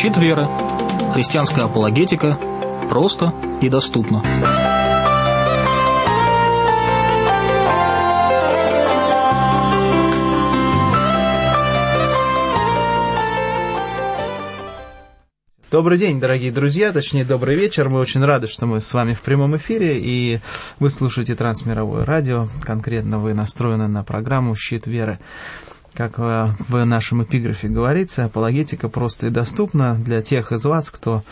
Щит веры. Христианская апологетика. Просто и доступно. Добрый день, дорогие друзья, точнее, добрый вечер. Мы очень рады, что мы с вами в прямом эфире, и вы слушаете Трансмировое радио. Конкретно вы настроены на программу «Щит веры». Как в нашем эпиграфе говорится, апологетика просто и доступна для тех из вас, кто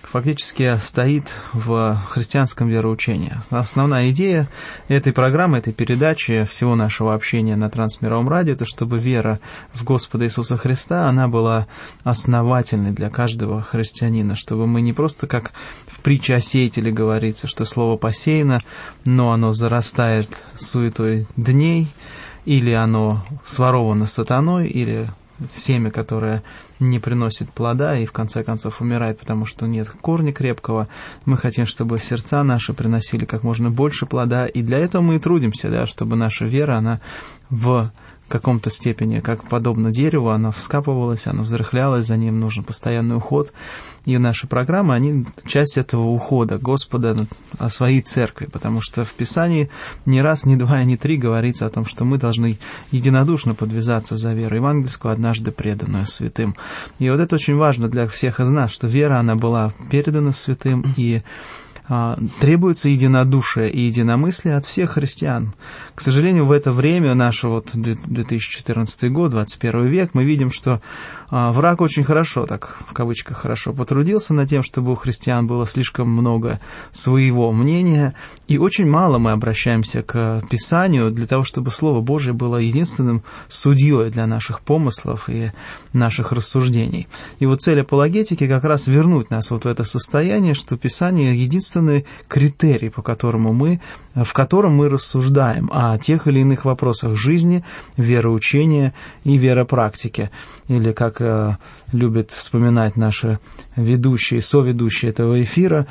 фактически стоит в христианском вероучении. Основная идея этой программы, этой передачи, всего нашего общения на Трансмировом радио, это чтобы вера в Господа Иисуса Христа, она была основательной для каждого христианина, чтобы мы не просто как в притче о сеятеле говорится, что слово посеяно, но оно зарастает суетой дней, или оно своровано сатаной, или семя, которое не приносит плода и в конце концов умирает, потому что нет корня крепкого. Мы хотим, чтобы сердца наши приносили как можно больше плода, и для этого мы и трудимся, да, чтобы наша вера, она в каком-то степени, как подобно дереву, оно вскапывалось, оно взрыхлялось, за ним нужен постоянный уход. И наши программы, они часть этого ухода Господа о своей церкви, потому что в Писании ни раз, ни два, ни три говорится о том, что мы должны единодушно подвязаться за веру евангельскую, однажды преданную святым. И вот это очень важно для всех из нас, что вера, она была передана святым, и а, требуется единодушие и единомыслие от всех христиан. К сожалению, в это время, наш вот 2014 год, 21 век, мы видим, что враг очень хорошо, так в кавычках хорошо, потрудился над тем, чтобы у христиан было слишком много своего мнения, и очень мало мы обращаемся к Писанию для того, чтобы Слово Божие было единственным судьей для наших помыслов и наших рассуждений. И вот цель апологетики как раз вернуть нас вот в это состояние, что Писание единственный критерий, по которому мы, в котором мы рассуждаем о тех или иных вопросах жизни, вероучения и веропрактики. Или как э, любят вспоминать наши ведущие, соведущие этого эфира,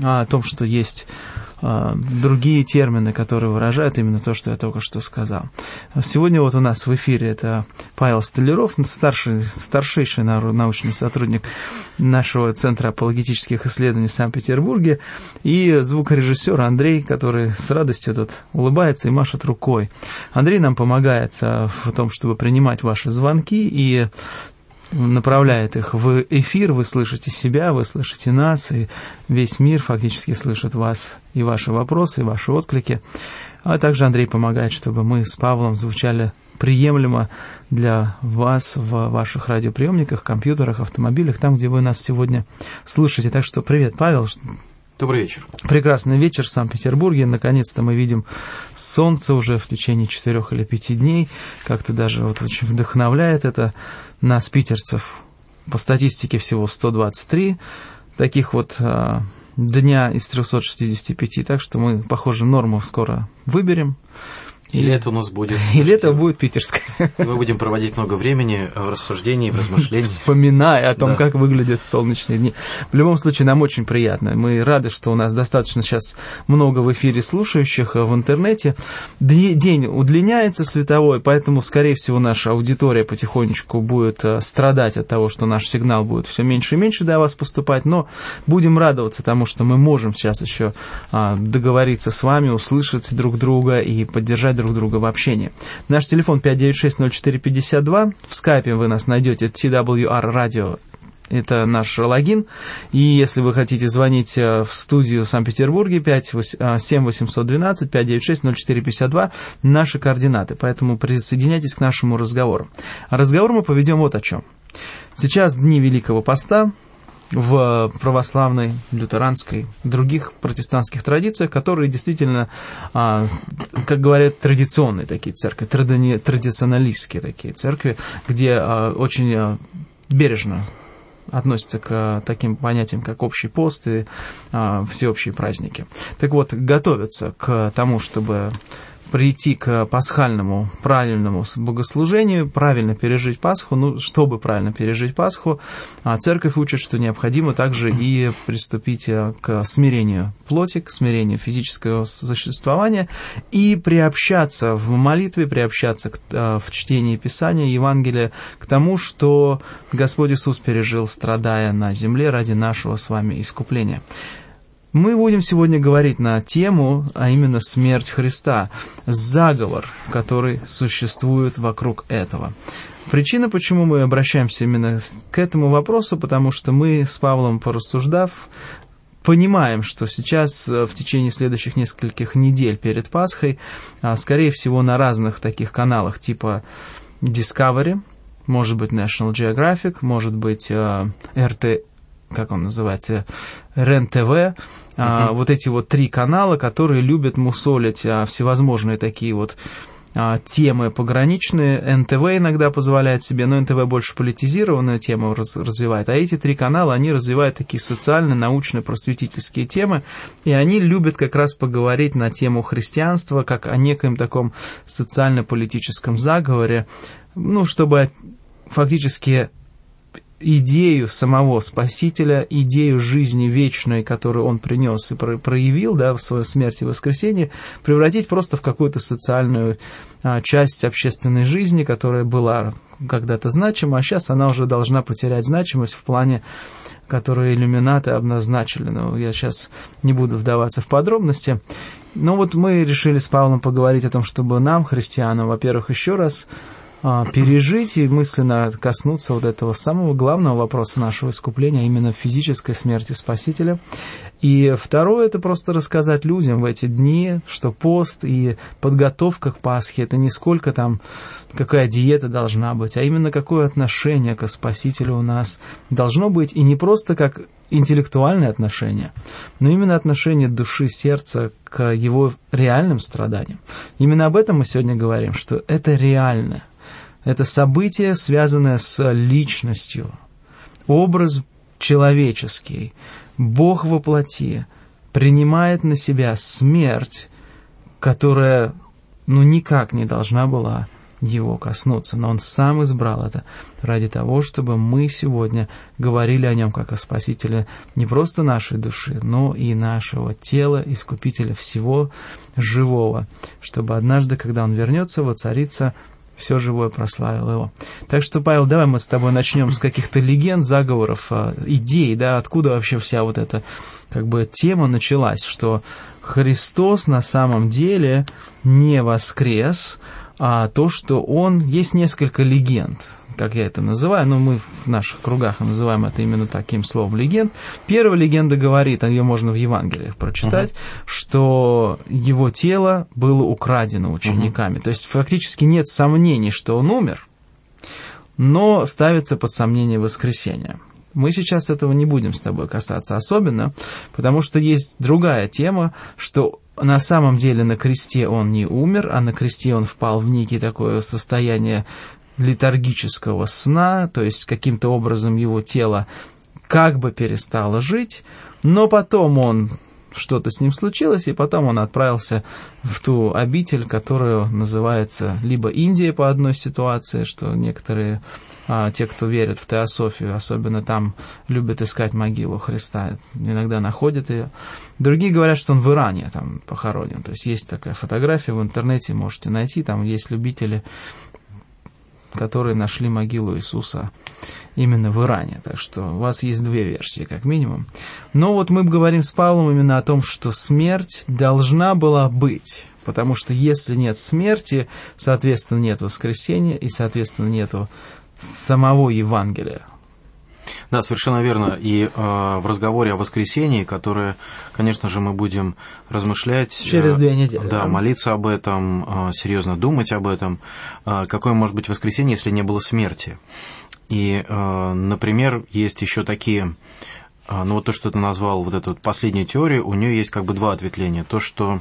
о том, что есть а, другие термины, которые выражают именно то, что я только что сказал. Сегодня вот у нас в эфире это Павел Столяров, старший, старшейший научный сотрудник нашего Центра апологетических исследований в Санкт-Петербурге, и звукорежиссер Андрей, который с радостью тут улыбается и машет рукой. Андрей нам помогает а, в том, чтобы принимать ваши звонки и направляет их в эфир, вы слышите себя, вы слышите нас, и весь мир фактически слышит вас и ваши вопросы, и ваши отклики. А также Андрей помогает, чтобы мы с Павлом звучали приемлемо для вас в ваших радиоприемниках, компьютерах, автомобилях, там, где вы нас сегодня слушаете. Так что привет, Павел. Добрый вечер. Прекрасный вечер в Санкт-Петербурге. Наконец-то мы видим солнце уже в течение четырех или пяти дней. Как-то даже вот очень вдохновляет это нас, питерцев. По статистике всего 123 таких вот а, дня из 365. Так что мы, похоже, норму скоро выберем. И лето у нас будет. И лето будет питерское. Мы будем проводить много времени в рассуждении, в размышлении. Вспоминая о том, да. как выглядят солнечные дни. В любом случае, нам очень приятно. Мы рады, что у нас достаточно сейчас много в эфире слушающих в интернете. День удлиняется световой, поэтому, скорее всего, наша аудитория потихонечку будет э, страдать от того, что наш сигнал будет все меньше и меньше до вас поступать. Но будем радоваться тому, что мы можем сейчас еще а, договориться с вами, услышать друг друга и поддержать друг друга в общении. Наш телефон 596-0452. В скайпе вы нас найдете TWR Radio это наш логин. И если вы хотите звонить э, в студию в Санкт-Петербурге, 7 812 596 0452, наши координаты. Поэтому присоединяйтесь к нашему разговору. Разговор мы поведем вот о чем. Сейчас дни Великого Поста, в православной, лютеранской, других протестантских традициях, которые действительно, а, как говорят, традиционные такие церкви, традиционалистские такие церкви, где а, очень а, бережно относятся к таким понятиям, как общий пост и всеобщие праздники. Так вот, готовятся к тому, чтобы прийти к пасхальному правильному богослужению, правильно пережить Пасху, ну, чтобы правильно пережить Пасху, а церковь учит, что необходимо также и приступить э, к смирению плоти, к смирению физического существования и приобщаться в молитве, приобщаться к, э, в чтении Писания, Евангелия к тому, что Господь Иисус пережил, страдая на земле ради нашего с вами искупления. Мы будем сегодня говорить на тему, а именно смерть Христа, заговор, который существует вокруг этого. Причина, почему мы обращаемся именно к этому вопросу, потому что мы с Павлом, порассуждав, понимаем, что сейчас э, в течение следующих нескольких недель перед Пасхой, а, скорее всего, на разных таких каналах типа Discovery, может быть National Geographic, может быть RT, э, как он называется, РЕН-ТВ, Uh-huh. вот эти вот три канала, которые любят мусолить а, всевозможные такие вот а, темы пограничные. НТВ иногда позволяет себе, но НТВ больше политизированную тему раз, развивает. А эти три канала, они развивают такие социальные, научные, просветительские темы, и они любят как раз поговорить на тему христианства, как о некоем таком социально-политическом заговоре, ну, чтобы фактически идею самого Спасителя, идею жизни вечной, которую он принес и проявил да, в свою смерть и воскресенье, превратить просто в какую-то социальную а, часть общественной жизни, которая была когда-то значима, а сейчас она уже должна потерять значимость в плане, который иллюминаты обозначили. Но я сейчас не буду вдаваться в подробности. Но вот мы решили с Павлом поговорить о том, чтобы нам, христианам, во-первых, еще раз пережить и мысленно коснуться вот этого самого главного вопроса нашего искупления, а именно физической смерти Спасителя. И второе, это просто рассказать людям в эти дни, что пост и подготовка к Пасхе, это не сколько там, какая диета должна быть, а именно какое отношение к Спасителю у нас должно быть, и не просто как интеллектуальное отношение, но именно отношение души, сердца к его реальным страданиям. Именно об этом мы сегодня говорим, что это реально – это событие, связанное с личностью. Образ человеческий, Бог во плоти, принимает на себя смерть, которая ну никак не должна была его коснуться, но он сам избрал это ради того, чтобы мы сегодня говорили о нем как о Спасителе не просто нашей души, но и нашего тела, Искупителя всего живого, чтобы однажды, когда он вернется, воцариться все живое прославил его. Так что, Павел, давай мы с тобой начнем с каких-то легенд, заговоров, а, идей, да, откуда вообще вся вот эта как бы тема началась, что Христос на самом деле не воскрес, а то, что он... Есть несколько легенд, как я это называю, но мы в наших кругах называем это именно таким словом легенд. Первая легенда говорит, а ее можно в Евангелиях прочитать, uh-huh. что его тело было украдено учениками. Uh-huh. То есть фактически нет сомнений, что он умер, но ставится под сомнение воскресения. Мы сейчас этого не будем с тобой касаться особенно, потому что есть другая тема, что на самом деле на кресте он не умер, а на кресте он впал в некий такое состояние летаргического сна, то есть каким-то образом его тело как бы перестало жить, но потом он что-то с ним случилось, и потом он отправился в ту обитель, которая называется либо Индия по одной ситуации, что некоторые, а, те, кто верят в теософию, особенно там любят искать могилу Христа, иногда находят ее. Другие говорят, что он в Иране там похоронен. То есть есть такая фотография в интернете, можете найти, там есть любители которые нашли могилу Иисуса именно в Иране. Так что у вас есть две версии, как минимум. Но вот мы говорим с Павлом именно о том, что смерть должна была быть. Потому что если нет смерти, соответственно, нет воскресения, и, соответственно, нет самого Евангелия. Да, совершенно верно. И э, в разговоре о воскресении, которое, конечно же, мы будем размышлять. Через две недели. Да, да. молиться об этом, э, серьезно думать об этом. Э, какое может быть воскресенье, если не было смерти? И, э, например, есть еще такие, э, ну вот то, что ты назвал, вот эту вот последнюю теорию, у нее есть как бы два ответвления. То, что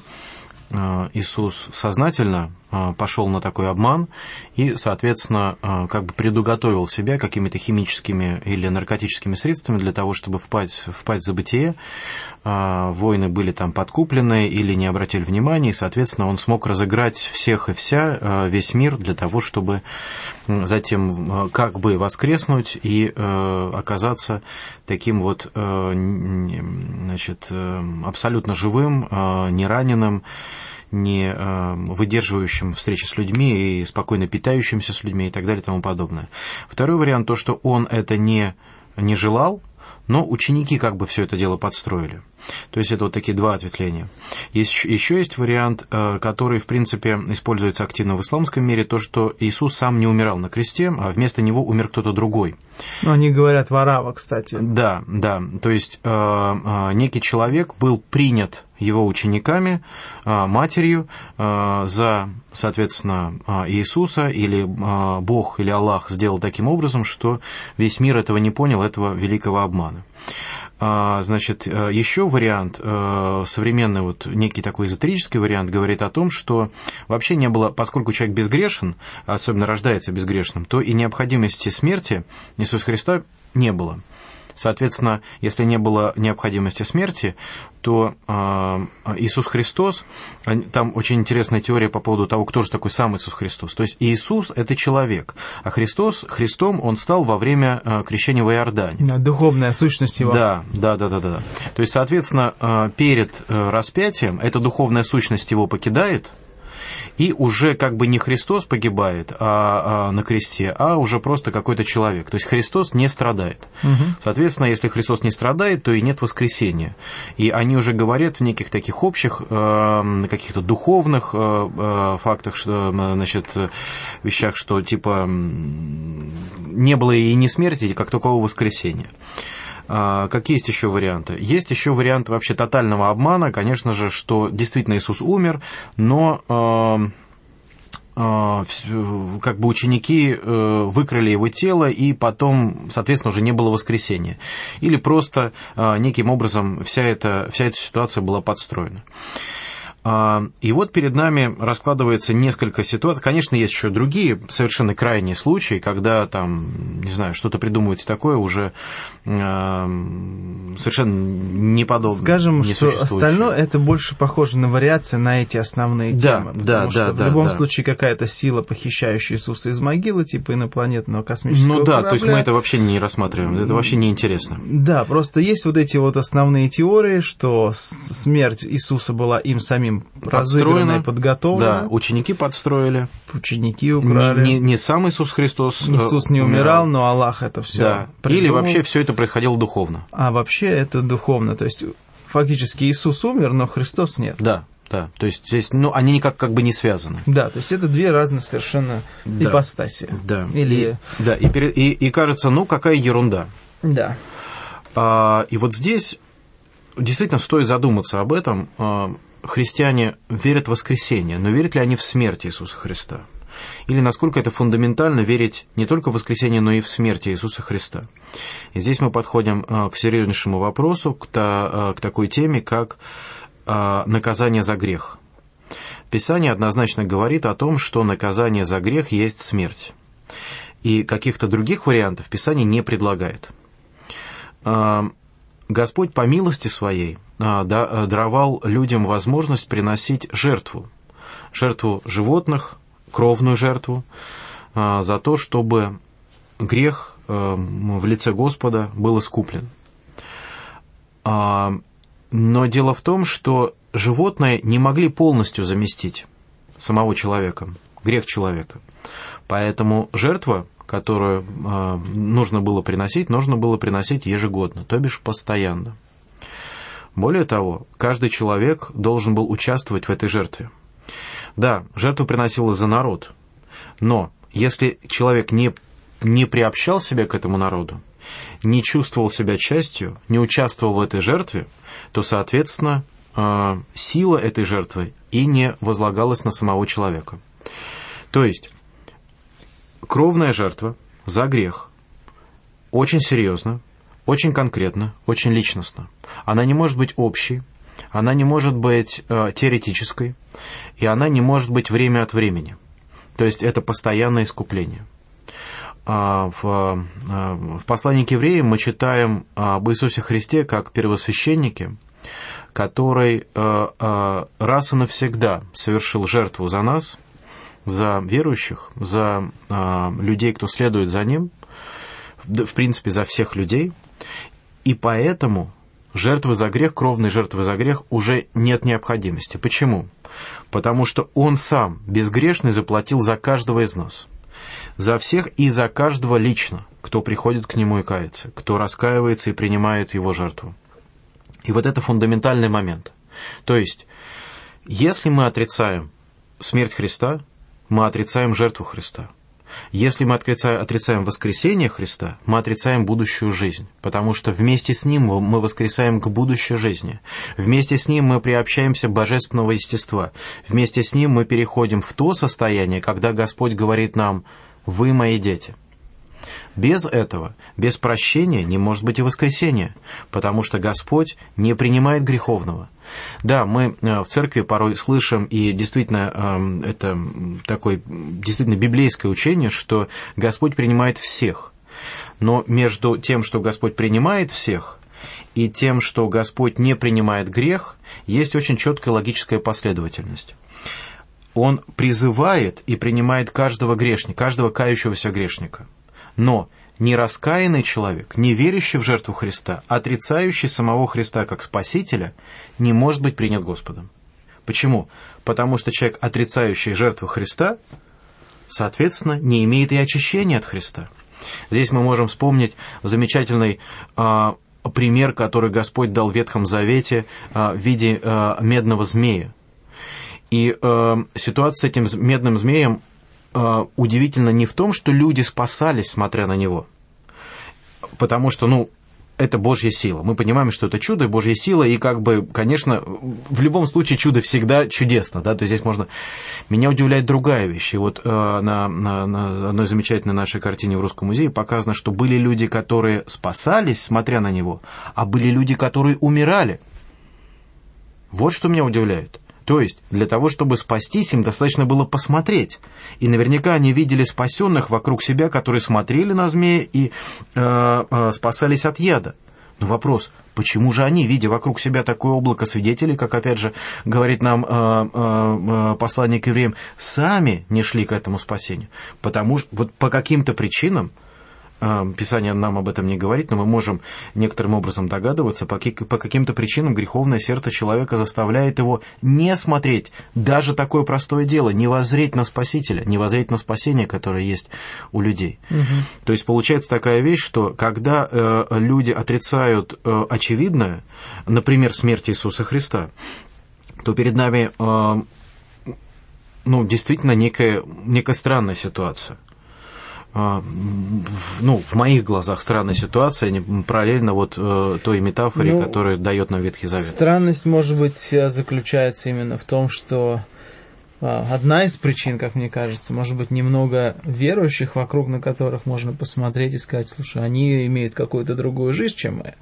э, Иисус сознательно пошел на такой обман и, соответственно, а, как бы предуготовил себя какими-то химическими или наркотическими средствами для того, чтобы впасть, впасть в забытие. А, воины были там подкуплены или не обратили внимания, и, соответственно, он смог разыграть всех и вся, весь мир для того, чтобы затем как бы воскреснуть и оказаться таким вот значит, абсолютно живым, нераненым, не э, выдерживающим встречи с людьми и спокойно питающимся с людьми и так далее и тому подобное. Второй вариант, то, что он это не, не желал, но ученики как бы все это дело подстроили. То есть это вот такие два ответвления. Есть, еще есть вариант, э, который, в принципе, используется активно в исламском мире, то, что Иисус сам не умирал на кресте, а вместо него умер кто-то другой. Ну, они говорят варава, кстати. Да, да. То есть э, э, некий человек был принят его учениками, матерью за, соответственно, Иисуса, или Бог, или Аллах сделал таким образом, что весь мир этого не понял, этого великого обмана. А, значит, э, еще вариант, э, современный вот некий такой эзотерический вариант, говорит о том, что вообще не было, поскольку человек безгрешен, особенно рождается безгрешным, то и необходимости смерти Иисуса Христа не было. Соответственно, если не было необходимости смерти, то э, Иисус Христос, там очень интересная теория по поводу того, кто же такой сам Иисус Христос. То есть Иисус – это человек, а Христос, Христом он стал во время э, крещения в Иордане. Да, духовная сущность его. Да, да, да, да, да. То есть, соответственно, э, перед распятием эта духовная сущность его покидает – и уже как бы не Христос погибает а, а, на кресте, а уже просто какой-то человек. То есть Христос не страдает. Угу. Соответственно, если Христос не страдает, то и нет воскресения. И они уже говорят в неких таких общих, э, каких-то духовных э, э, фактах, что, значит, вещах, что типа не было и не смерти, как такового воскресения. А, какие есть еще варианты? Есть еще вариант вообще тотального обмана, конечно же, что действительно Иисус умер, но а, а, как бы ученики э, выкрали его тело, и потом, соответственно, уже не было воскресения. Или просто неким образом вся эта, вся эта ситуация была подстроена. А, и вот перед нами раскладывается несколько ситуаций. Конечно, есть еще другие совершенно крайние случаи, когда там, не знаю, что-то придумывается такое уже а, совершенно неподобное. Скажем, не что остальное это больше похоже на вариации на эти основные да, темы. Да, да, что да. В любом да. случае какая-то сила, похищающая Иисуса из могилы, типа инопланетного космического Ну да, корабля. то есть мы это вообще не рассматриваем, это вообще не интересно. Да, просто есть вот эти вот основные теории, что смерть Иисуса была им самим разыграно и подготовлено. Да, ученики подстроили. Ученики украли. Не, не сам Иисус Христос э, Иисус не умирал, умирал но Аллах это все да. Или вообще все это происходило духовно. А вообще это духовно. То есть фактически Иисус умер, но Христос нет. Да. Да, то есть здесь, ну, они никак как бы не связаны. Да, то есть это две разные совершенно да. ипостаси. Да. Или... И, да, и, и, и кажется, ну, какая ерунда. Да. А, и вот здесь действительно стоит задуматься об этом. Христиане верят в воскресение, но верят ли они в смерть Иисуса Христа? Или насколько это фундаментально верить не только в воскресение, но и в смерть Иисуса Христа? И здесь мы подходим а, к серьезнейшему вопросу, к, а, к такой теме, как а, наказание за грех. Писание однозначно говорит о том, что наказание за грех есть смерть. И каких-то других вариантов Писание не предлагает. Господь по милости своей а, э, даровал людям возможность приносить жертву. Жертву животных, кровную жертву, а, за то, чтобы грех э, в лице Господа был искуплен. А, но дело в том, что животные не могли полностью заместить самого человека, грех человека. Поэтому жертва которую э, нужно было приносить, нужно было приносить ежегодно, то бишь постоянно. Более того, каждый человек должен был участвовать в этой жертве. Да, жертва приносилась за народ, но если человек не, не приобщал себя к этому народу, не чувствовал себя частью, не участвовал в этой жертве, то, соответственно, э, сила этой жертвы и не возлагалась на самого человека. То есть кровная жертва за грех очень серьезно, очень конкретно, очень личностно. Она не может быть общей, она не может быть э, теоретической, и она не может быть время от времени. То есть это постоянное искупление. А, в, а, в послании к евреям мы читаем об Иисусе Христе как первосвященнике, который э, раз и навсегда совершил жертву за нас, за верующих, за людей, кто следует за ним, в принципе, за всех людей, и поэтому жертвы за грех, кровной жертвы за грех уже нет необходимости. Почему? Потому что Он сам, безгрешный, заплатил за каждого из нас. За всех и за каждого лично, кто приходит к Нему и кается, кто раскаивается и принимает Его жертву. И вот это фундаментальный момент. То есть, если мы отрицаем смерть Христа, мы отрицаем жертву Христа. Если мы отрицаем воскресение Христа, мы отрицаем будущую жизнь, потому что вместе с Ним мы воскресаем к будущей жизни. Вместе с Ним мы приобщаемся божественного естества. Вместе с Ним мы переходим в то состояние, когда Господь говорит нам «Вы мои дети». Без этого, без прощения не может быть и воскресения, потому что Господь не принимает греховного. Да, мы э, в церкви порой слышим, и действительно эм, это такое действительно библейское учение, что Господь принимает всех. Но между тем, что Господь принимает всех, и тем, что Господь не принимает грех, есть очень четкая логическая последовательность. Он призывает и принимает каждого грешника, каждого кающегося грешника – но нераскаянный человек, не верящий в жертву Христа, отрицающий самого Христа как Спасителя, не может быть принят Господом. Почему? Потому что человек, отрицающий жертву Христа, соответственно, не имеет и очищения от Христа. Здесь мы можем вспомнить замечательный э, пример, который Господь дал в Ветхом Завете э, в виде э, медного змея. И э, ситуация с этим медным змеем удивительно не в том, что люди спасались, смотря на него, потому что, ну, это Божья сила. Мы понимаем, что это чудо, Божья сила, и как бы, конечно, в любом случае чудо всегда чудесно, да, то есть здесь можно... Меня удивляет другая вещь, и вот э, на, на, на одной замечательной нашей картине в Русском музее показано, что были люди, которые спасались, смотря на него, а были люди, которые умирали. Вот что меня удивляет. То есть, для того, чтобы спастись, им достаточно было посмотреть. И наверняка они видели спасенных вокруг себя, которые смотрели на змея и э, э, спасались от яда. Но вопрос, почему же они, видя вокруг себя такое облако свидетелей, как опять же говорит нам э, э, э посланник евреям, сами не шли к этому спасению? Потому что вот по каким-то причинам Писание нам об этом не говорит, но мы можем некоторым образом догадываться, по каким-то причинам греховное сердце человека заставляет его не смотреть даже такое простое дело, не воззреть на Спасителя, не воззреть на спасение, которое есть у людей. Угу. То есть получается такая вещь, что когда э, люди отрицают э, очевидное, например, смерть Иисуса Христа, то перед нами э, ну, действительно некая, некая странная ситуация. А, ну, в моих глазах странная ситуация, параллельно вот э, той метафоре, ну, которую дает нам Ветхий Завет. Странность, может быть, э, заключается именно в том, что а, одна из причин, как мне кажется, может быть, немного верующих, вокруг на которых можно посмотреть и сказать, слушай, они имеют какую-то другую жизнь, чем мы.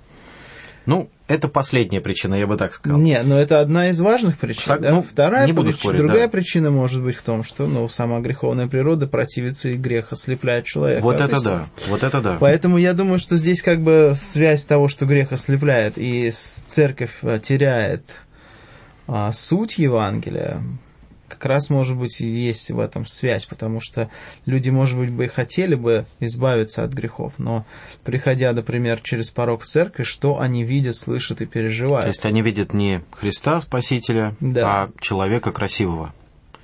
Ну, это последняя причина, я бы так сказал. Нет, но это одна из важных причин. Сог... Да? Ну, Вторая не буду причина, спорить, другая да. причина может быть в том, что ну, сама греховная природа противится и грех ослепляет человека. Вот это да, вот это да. Поэтому я думаю, что здесь как бы связь того, что грех ослепляет и церковь э, теряет а, суть Евангелия, как раз, может быть, и есть в этом связь, потому что люди, может быть, бы и хотели бы избавиться от грехов, но приходя, например, через порог в церковь, что они видят, слышат и переживают? То есть они видят не Христа Спасителя, да. а человека красивого.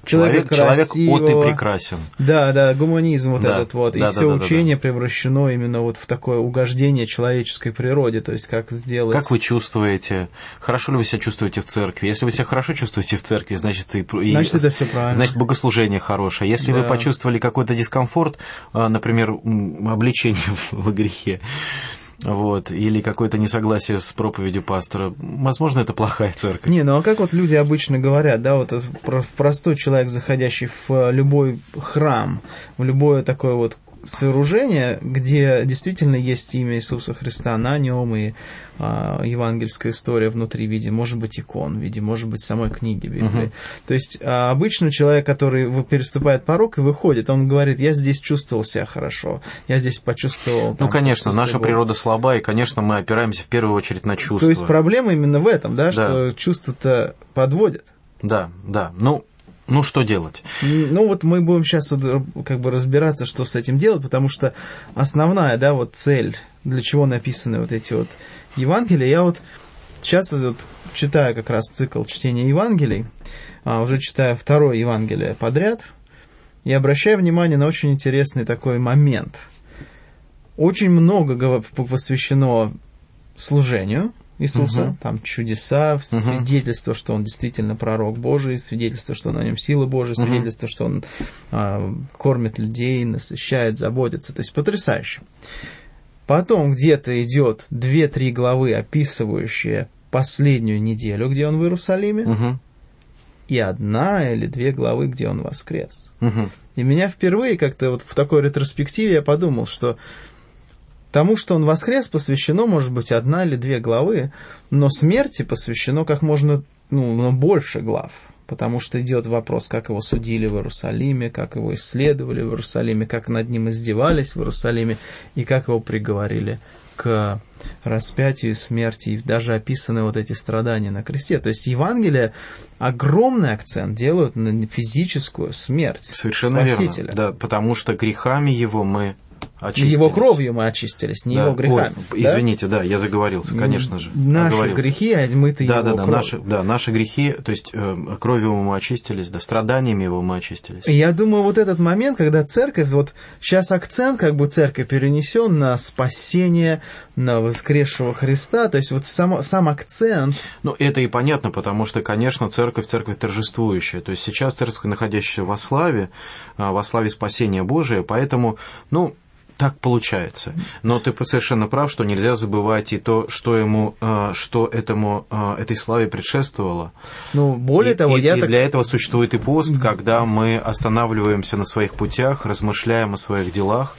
Человек, человек, человек от и прекрасен. Да, да, гуманизм вот да, этот вот. Да, и да, все да, учение да, да. превращено именно вот в такое угождение человеческой природе, то есть как сделать... Как вы чувствуете? Хорошо ли вы себя чувствуете в церкви? Если вы себя хорошо чувствуете в церкви, значит, и, значит это все правильно. Значит, богослужение хорошее. Если да. вы почувствовали какой-то дискомфорт, а, например, обличение в грехе, вот, или какое-то несогласие с проповедью пастора, возможно, это плохая церковь. Не, ну а как вот люди обычно говорят, да, вот простой человек, заходящий в любой храм, в любое такое вот сооружение, где действительно есть имя Иисуса Христа на нем и а, евангельская история внутри в виде, может быть, икон, в виде, может быть, самой книги Библии. Угу. То есть а, обычно человек, который переступает порог и выходит, он говорит, я здесь чувствовал себя хорошо, я здесь почувствовал... Там, ну, конечно, наша Бога. природа слаба, и, конечно, мы опираемся в первую очередь на чувства. То есть проблема именно в этом, да, да. что чувства-то подводят. Да, да. Ну, ну, что делать? Ну, вот мы будем сейчас вот как бы разбираться, что с этим делать, потому что основная, да, вот цель, для чего написаны вот эти вот Евангелия, я вот сейчас вот читаю как раз цикл чтения Евангелий, а, уже читаю второе Евангелие подряд, и обращаю внимание на очень интересный такой момент. Очень много посвящено служению, Иисуса, угу. там чудеса, угу. свидетельство, что он действительно пророк Божий, свидетельство, что на нем сила Божия, угу. свидетельство, что он а, кормит людей, насыщает, заботится. То есть потрясающе. Потом где-то идет две-три главы, описывающие последнюю неделю, где он в Иерусалиме, угу. и одна или две главы, где он воскрес. Угу. И меня впервые как-то вот в такой ретроспективе я подумал, что Тому, что он воскрес, посвящено, может быть, одна или две главы, но смерти посвящено как можно ну, больше глав, потому что идет вопрос, как его судили в Иерусалиме, как его исследовали в Иерусалиме, как над ним издевались в Иерусалиме и как его приговорили к распятию смерти, и даже описаны вот эти страдания на кресте. То есть Евангелие огромный акцент делают на физическую смерть Совершенно Спасителя. верно. Да, потому что грехами его мы очистились. Его кровью мы очистились, не да. его грехами. Ой, да? Извините, да, я заговорился, конечно же. Наши грехи, а мы-то да, его да, да, кровью. Наши, да, наши грехи, то есть э, кровью мы очистились, да, страданиями его мы очистились. Я думаю, вот этот момент, когда церковь, вот сейчас акцент как бы церковь перенесен на спасение, на воскресшего Христа, то есть вот сам, сам акцент. Ну, это и понятно, потому что, конечно, церковь, церковь торжествующая. То есть сейчас церковь, находящаяся во славе, а, во славе спасения Божия, поэтому, ну, так получается. Но ты совершенно прав, что нельзя забывать и то, что ему, э, что этому, э, этой славе предшествовало. Ну, более и, того, и, я и так... для этого существует и пост, когда мы останавливаемся на своих путях, размышляем о своих делах,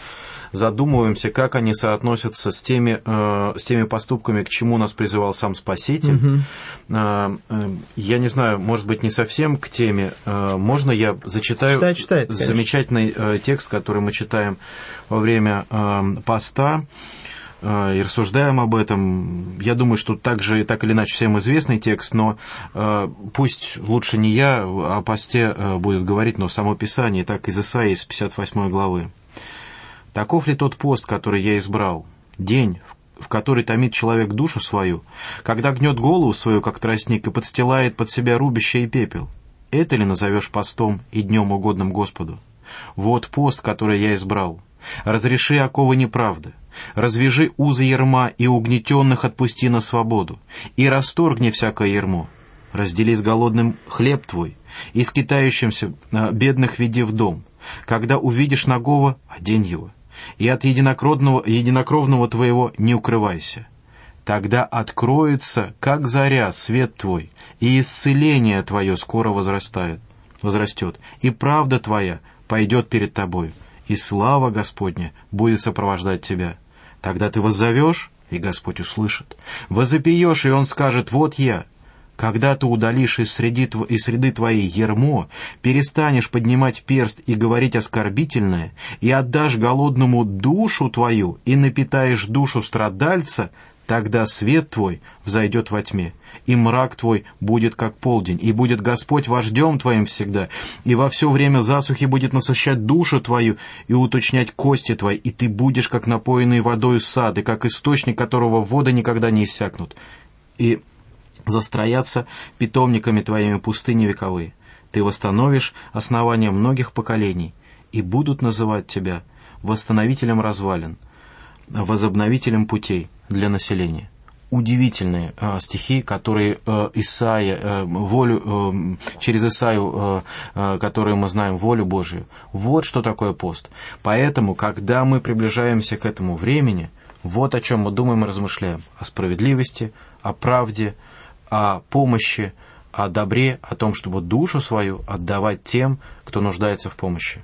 задумываемся, как они соотносятся с теми, э, с теми поступками, к чему нас призывал сам Спаситель. Угу. Э, э, я не знаю, может быть, не совсем к теме. Э, можно я зачитаю читай, читай, замечательный э, текст, который мы читаем во время э, поста э, и рассуждаем об этом. Я думаю, что также так или иначе всем известный текст, но э, пусть лучше не я о посте э, будет говорить, но само Писание, так из Исаии из 58 главы. Таков ли тот пост, который я избрал? День, в который томит человек душу свою, когда гнет голову свою, как тростник, и подстилает под себя рубище и пепел? Это ли назовешь постом и днем угодным Господу? Вот пост, который я избрал. Разреши оковы неправды, развяжи узы ерма и угнетенных отпусти на свободу, и расторгни всякое ермо. Раздели с голодным хлеб твой, и скитающимся а, бедных веди в дом. Когда увидишь нагого, одень его, и от единокровного, единокровного твоего не укрывайся. Тогда откроется, как заря, свет твой, и исцеление твое скоро возрастает, возрастет, и правда твоя пойдет перед тобою, и слава Господня будет сопровождать тебя. Тогда ты воззовешь, и Господь услышит. Возопьешь, и Он скажет, вот я, когда ты удалишь из среды, из среды твоей ермо, перестанешь поднимать перст и говорить оскорбительное, и отдашь голодному душу твою, и напитаешь душу страдальца, тогда свет твой взойдет во тьме, и мрак твой будет как полдень, и будет Господь вождем твоим всегда, и во все время засухи будет насыщать душу твою и уточнять кости твои, и ты будешь как напоенный водой сад, и как источник, которого воды никогда не иссякнут. И застроятся питомниками твоими пустыни вековые. Ты восстановишь основания многих поколений, и будут называть тебя восстановителем развалин, возобновителем путей для населения. Удивительные э, стихи, которые э, Исаия, э, волю, э, через Исаию, э, э, которые мы знаем, волю Божию. Вот что такое пост. Поэтому, когда мы приближаемся к этому времени, вот о чем мы думаем и размышляем. О справедливости, о правде, о помощи, о добре, о том, чтобы душу свою отдавать тем, кто нуждается в помощи.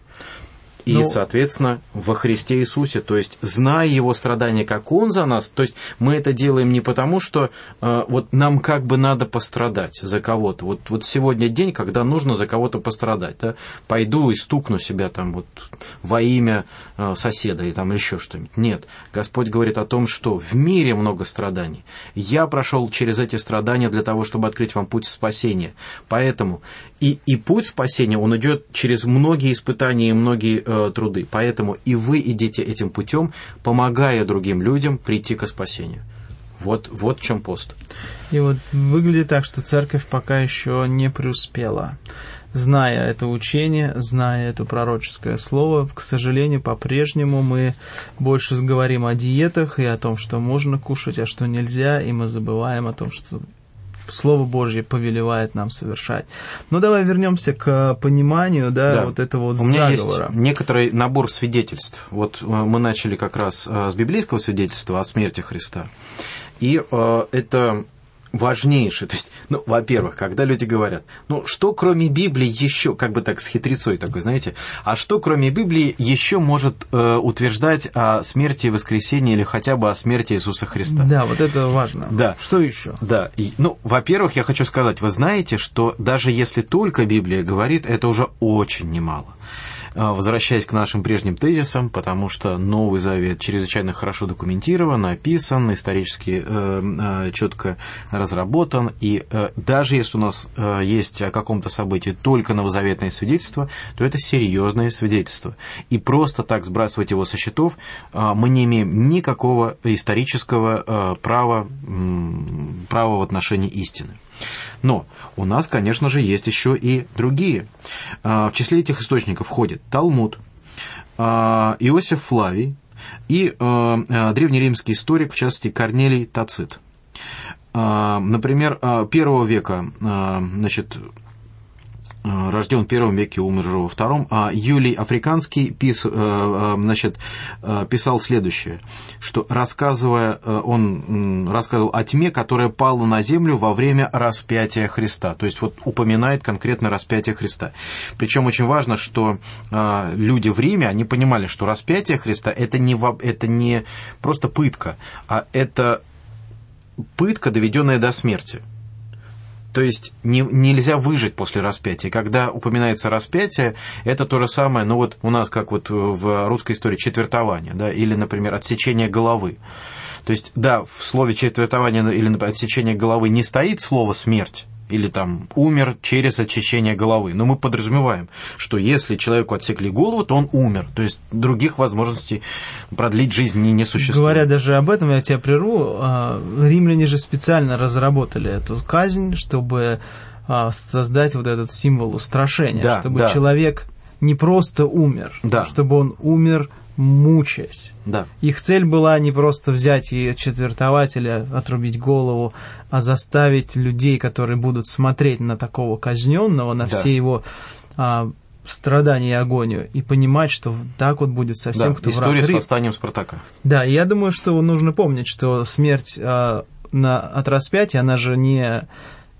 И, ну, соответственно, во Христе Иисусе, то есть, зная Его страдания, как Он за нас, то есть, мы это делаем не потому, что э, вот нам как бы надо пострадать за кого-то. Вот, вот сегодня день, когда нужно за кого-то пострадать. Да? Пойду и стукну себя там вот во имя э, соседа или там еще что-нибудь. Нет. Господь говорит о том, что в мире много страданий. Я прошел через эти страдания для того, чтобы открыть вам путь спасения. Поэтому и, и путь спасения, он идет через многие испытания и многие э, труды. Поэтому и вы идите этим путем, помогая другим людям прийти к спасению. Вот, вот в чем пост. И вот выглядит так, что церковь пока еще не преуспела. Зная это учение, зная это пророческое слово, к сожалению, по-прежнему мы больше говорим о диетах и о том, что можно кушать, а что нельзя, и мы забываем о том, что Слово Божье повелевает нам совершать. Но давай вернемся к пониманию, да, да. вот этого вот У меня заговора. есть некоторый набор свидетельств. Вот э, мы начали как раз э, с библейского свидетельства о смерти Христа. И э, это важнейшее. То есть, ну, во-первых, когда люди говорят, ну, что кроме Библии еще, как бы так с хитрецой такой, знаете, а что кроме Библии еще может э, утверждать о смерти и воскресении или хотя бы о смерти Иисуса Христа? Да, вот это важно. Да. Что еще? Да. И, ну, во-первых, я хочу сказать, вы знаете, что даже если только Библия говорит, это уже очень немало. А, возвращаясь к нашим прежним тезисам, потому что Новый Завет чрезвычайно хорошо документирован, описан, исторически э, э, четко разработан, и э, даже если у нас есть о каком-то событии только новозаветное свидетельство, то это серьезное свидетельство. И просто так сбрасывать его со счетов мы не имеем никакого исторического права, права в отношении истины. Но у нас, конечно же, есть еще и другие. А, в числе этих источников входит Талмуд, а, Иосиф Флавий и а, древнеримский историк, в частности, Корнелий Тацит. Например, первого века значит, Э, рожден в первом веке, умер уже во втором, а Юлий Африканский пис, э, э, значит, писал следующее, что рассказывая, он рассказывал о тьме, которая пала на землю во время распятия Христа, то есть вот упоминает конкретно распятие Христа. Причем очень важно, что люди в Риме, они понимали, что распятие Христа это не, это не просто пытка, а это пытка, доведенная до смерти. То есть не, нельзя выжить после распятия. Когда упоминается распятие, это то же самое, ну вот у нас как вот в русской истории четвертование, да, или, например, отсечение головы. То есть, да, в слове четвертование или отсечение головы не стоит слово смерть, или там умер через очищение головы. Но мы подразумеваем, что если человеку отсекли голову, то он умер. То есть других возможностей продлить жизнь не, не существует. Говоря даже об этом, я тебя прерву, а, римляне же специально разработали эту казнь, чтобы а, создать вот этот символ устрашения, да, чтобы да. человек не просто умер, да. чтобы он умер мучаясь. Да. Их цель была не просто взять и четвертовать или отрубить голову, а заставить людей, которые будут смотреть на такого казненного, на да. все его а, страдания и агонию, и понимать, что так вот будет совсем, да, кто история враг. с восстанием Спартака. Да, и я думаю, что нужно помнить, что смерть а, на, от распятия, она же не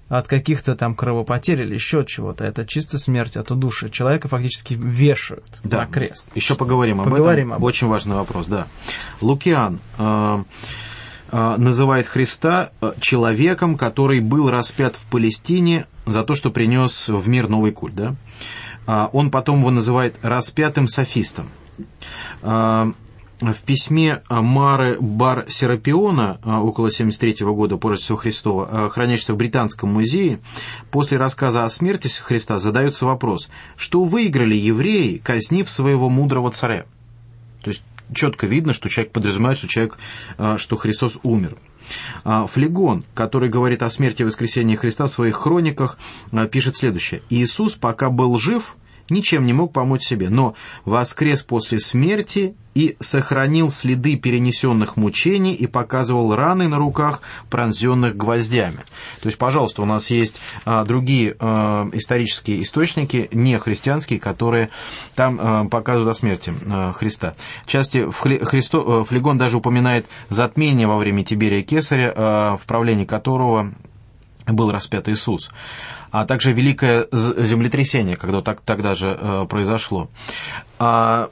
от каких-то там кровопотерь или еще чего-то. Это чисто смерть от удушья. Человека фактически вешают да. на крест. Еще поговорим, поговорим об этом. Об... Очень важный вопрос, да. Лукиан э, э, называет Христа э, человеком, который был распят в Палестине за то, что принес в мир новый культ. Да? Э, он потом его называет распятым софистом. В письме Мары Бар Серапиона а, около 73 года по Рождеству Христова, а, хранящегося в Британском музее, после рассказа о смерти Христа задается вопрос, что выиграли евреи, казнив своего мудрого царя? То есть четко видно, что человек подразумевает, что человек, а, что Христос умер. Флегон, который говорит о смерти и воскресении Христа в своих хрониках, пишет следующее. «Иисус, пока был жив, ничем не мог помочь себе, но воскрес после смерти и сохранил следы перенесенных мучений и показывал раны на руках, пронзенных гвоздями. То есть, пожалуйста, у нас есть а, другие а, исторические источники, не христианские, которые там а, показывают о смерти а, Христа. В части Христо, Флегон даже упоминает затмение во время Тиберия Кесаря, а, в правлении которого был распят Иисус, а также великое землетрясение, когда так, тогда же э, произошло. А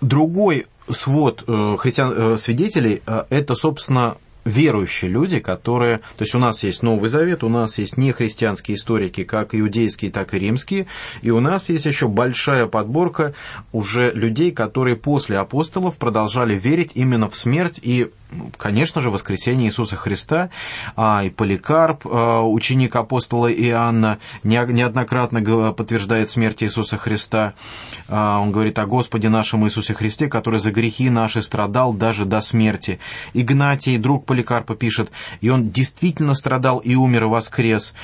другой свод э, христиан э, свидетелей это, собственно, верующие люди, которые... То есть у нас есть Новый Завет, у нас есть нехристианские историки, как иудейские, так и римские, и у нас есть еще большая подборка уже людей, которые после апостолов продолжали верить именно в смерть и конечно же, воскресение Иисуса Христа, а и Поликарп, а, ученик апостола Иоанна, неоднократно подтверждает смерть Иисуса Христа. А, он говорит о Господе нашем Иисусе Христе, который за грехи наши страдал даже до смерти. Игнатий, друг Поликарпа, пишет, и он действительно страдал и умер и воскрес.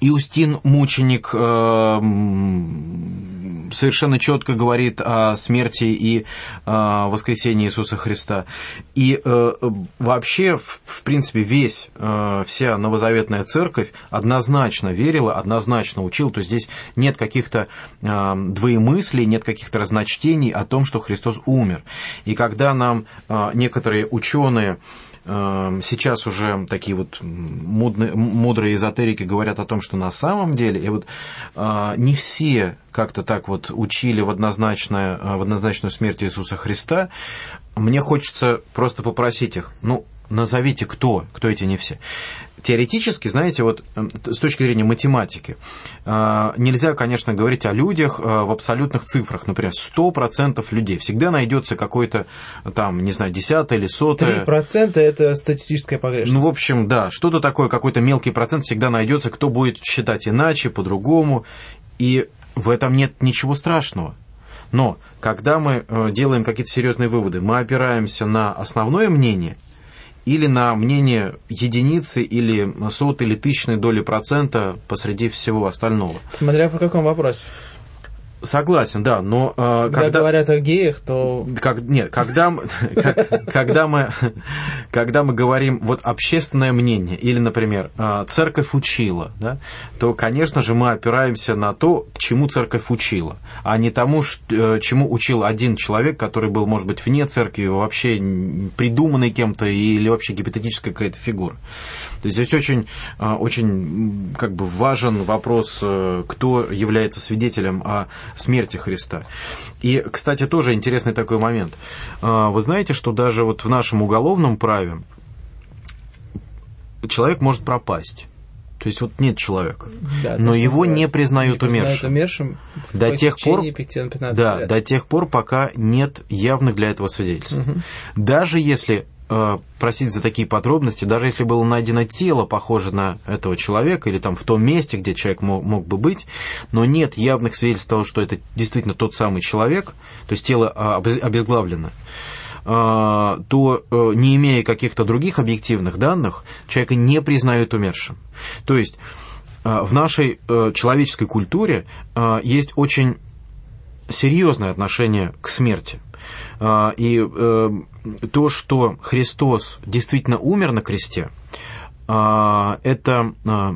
Иустин, мученик, совершенно четко говорит о смерти и о воскресении Иисуса Христа. И э, вообще, в, принципе, весь, э, вся новозаветная церковь однозначно верила, однозначно учила, то есть здесь нет каких-то э, двоемыслий, нет каких-то разночтений о том, что Христос умер. И когда нам некоторые ученые сейчас уже такие вот мудные, мудрые эзотерики говорят о том, что на самом деле, и вот э, не все как-то так вот учили в, однозначное, в однозначную смерть Иисуса Христа, мне хочется просто попросить их, ну, назовите кто, кто эти не все теоретически, знаете, вот эм, с точки зрения математики, э, нельзя, конечно, говорить о людях э, в абсолютных цифрах. Например, 100% людей. Всегда найдется какой-то, там, не знаю, десятое или сотое. 3% это статистическая погрешность. Ну, в общем, да, что-то такое, какой-то мелкий процент всегда найдется, кто будет считать иначе, по-другому. И в этом нет ничего страшного. Но когда мы э, делаем какие-то серьезные выводы, мы опираемся на основное мнение – или на мнение единицы или сотой или тысячной доли процента посреди всего остального. Смотря по какому вопросе. Согласен, да, но э, когда, когда говорят о геях, то как, нет, когда как, когда мы когда мы говорим вот общественное мнение или, например, э, церковь учила, да, то, конечно же, мы опираемся на то, к чему церковь учила, а не тому, э, чему учил один человек, который был, может быть, вне церкви, вообще придуманный кем-то или вообще гипотетическая какая-то фигура. То есть здесь очень, а, очень как бы важен вопрос, э, кто является свидетелем о смерти Христа. И, кстати, тоже интересный такой момент. А, вы знаете, что даже вот в нашем уголовном праве человек может пропасть. То есть вот нет человека, да, но его не признают не умершим. умершим до тех пор, да, лет. до тех пор, пока нет явных для этого свидетельств. Угу. Даже если просить за такие подробности, даже если было найдено тело, похоже на этого человека, или там в том месте, где человек мог, мог бы быть, но нет явных свидетельств того, что это действительно тот самый человек, то есть тело а, обезглавлено, э, то, э, не имея каких-то других объективных данных, человека не признают умершим. То есть в нашей человеческой культуре есть очень серьезное отношение к смерти. И то, что Христос действительно умер на кресте, а, это, а,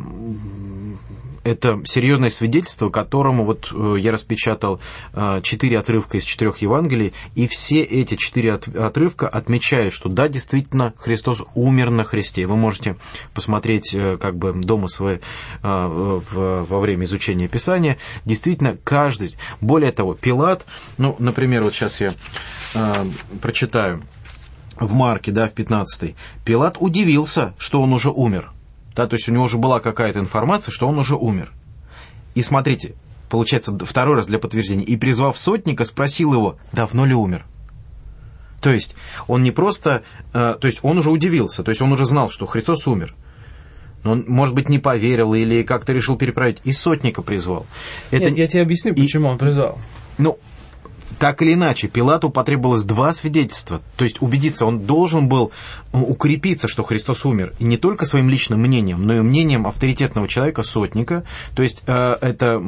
это серьезное свидетельство, которому вот э, я распечатал а, четыре отрывка из четырех Евангелий, и все эти четыре отрывка отмечают, что да, действительно, Христос умер на Христе. Вы можете посмотреть э, как бы дома свои во время изучения Писания. Действительно, каждый, более того, Пилат, ну, например, вот сейчас я прочитаю, в Марке, да, в 15 Пилат удивился, что он уже умер. Да, то есть у него уже была какая-то информация, что он уже умер. И смотрите, получается второй раз для подтверждения. И призвав сотника, спросил его, давно ли умер. То есть он не просто, э, то есть он уже удивился, то есть он уже знал, что Христос умер. Но он, может быть, не поверил или как-то решил переправить, и сотника призвал. Это... Нет, я тебе объясню, почему и... он призвал. Ну, так или иначе, Пилату потребовалось два свидетельства. То есть убедиться, он должен был укрепиться, что Христос умер. И не только своим личным мнением, но и мнением авторитетного человека, сотника. То есть э, это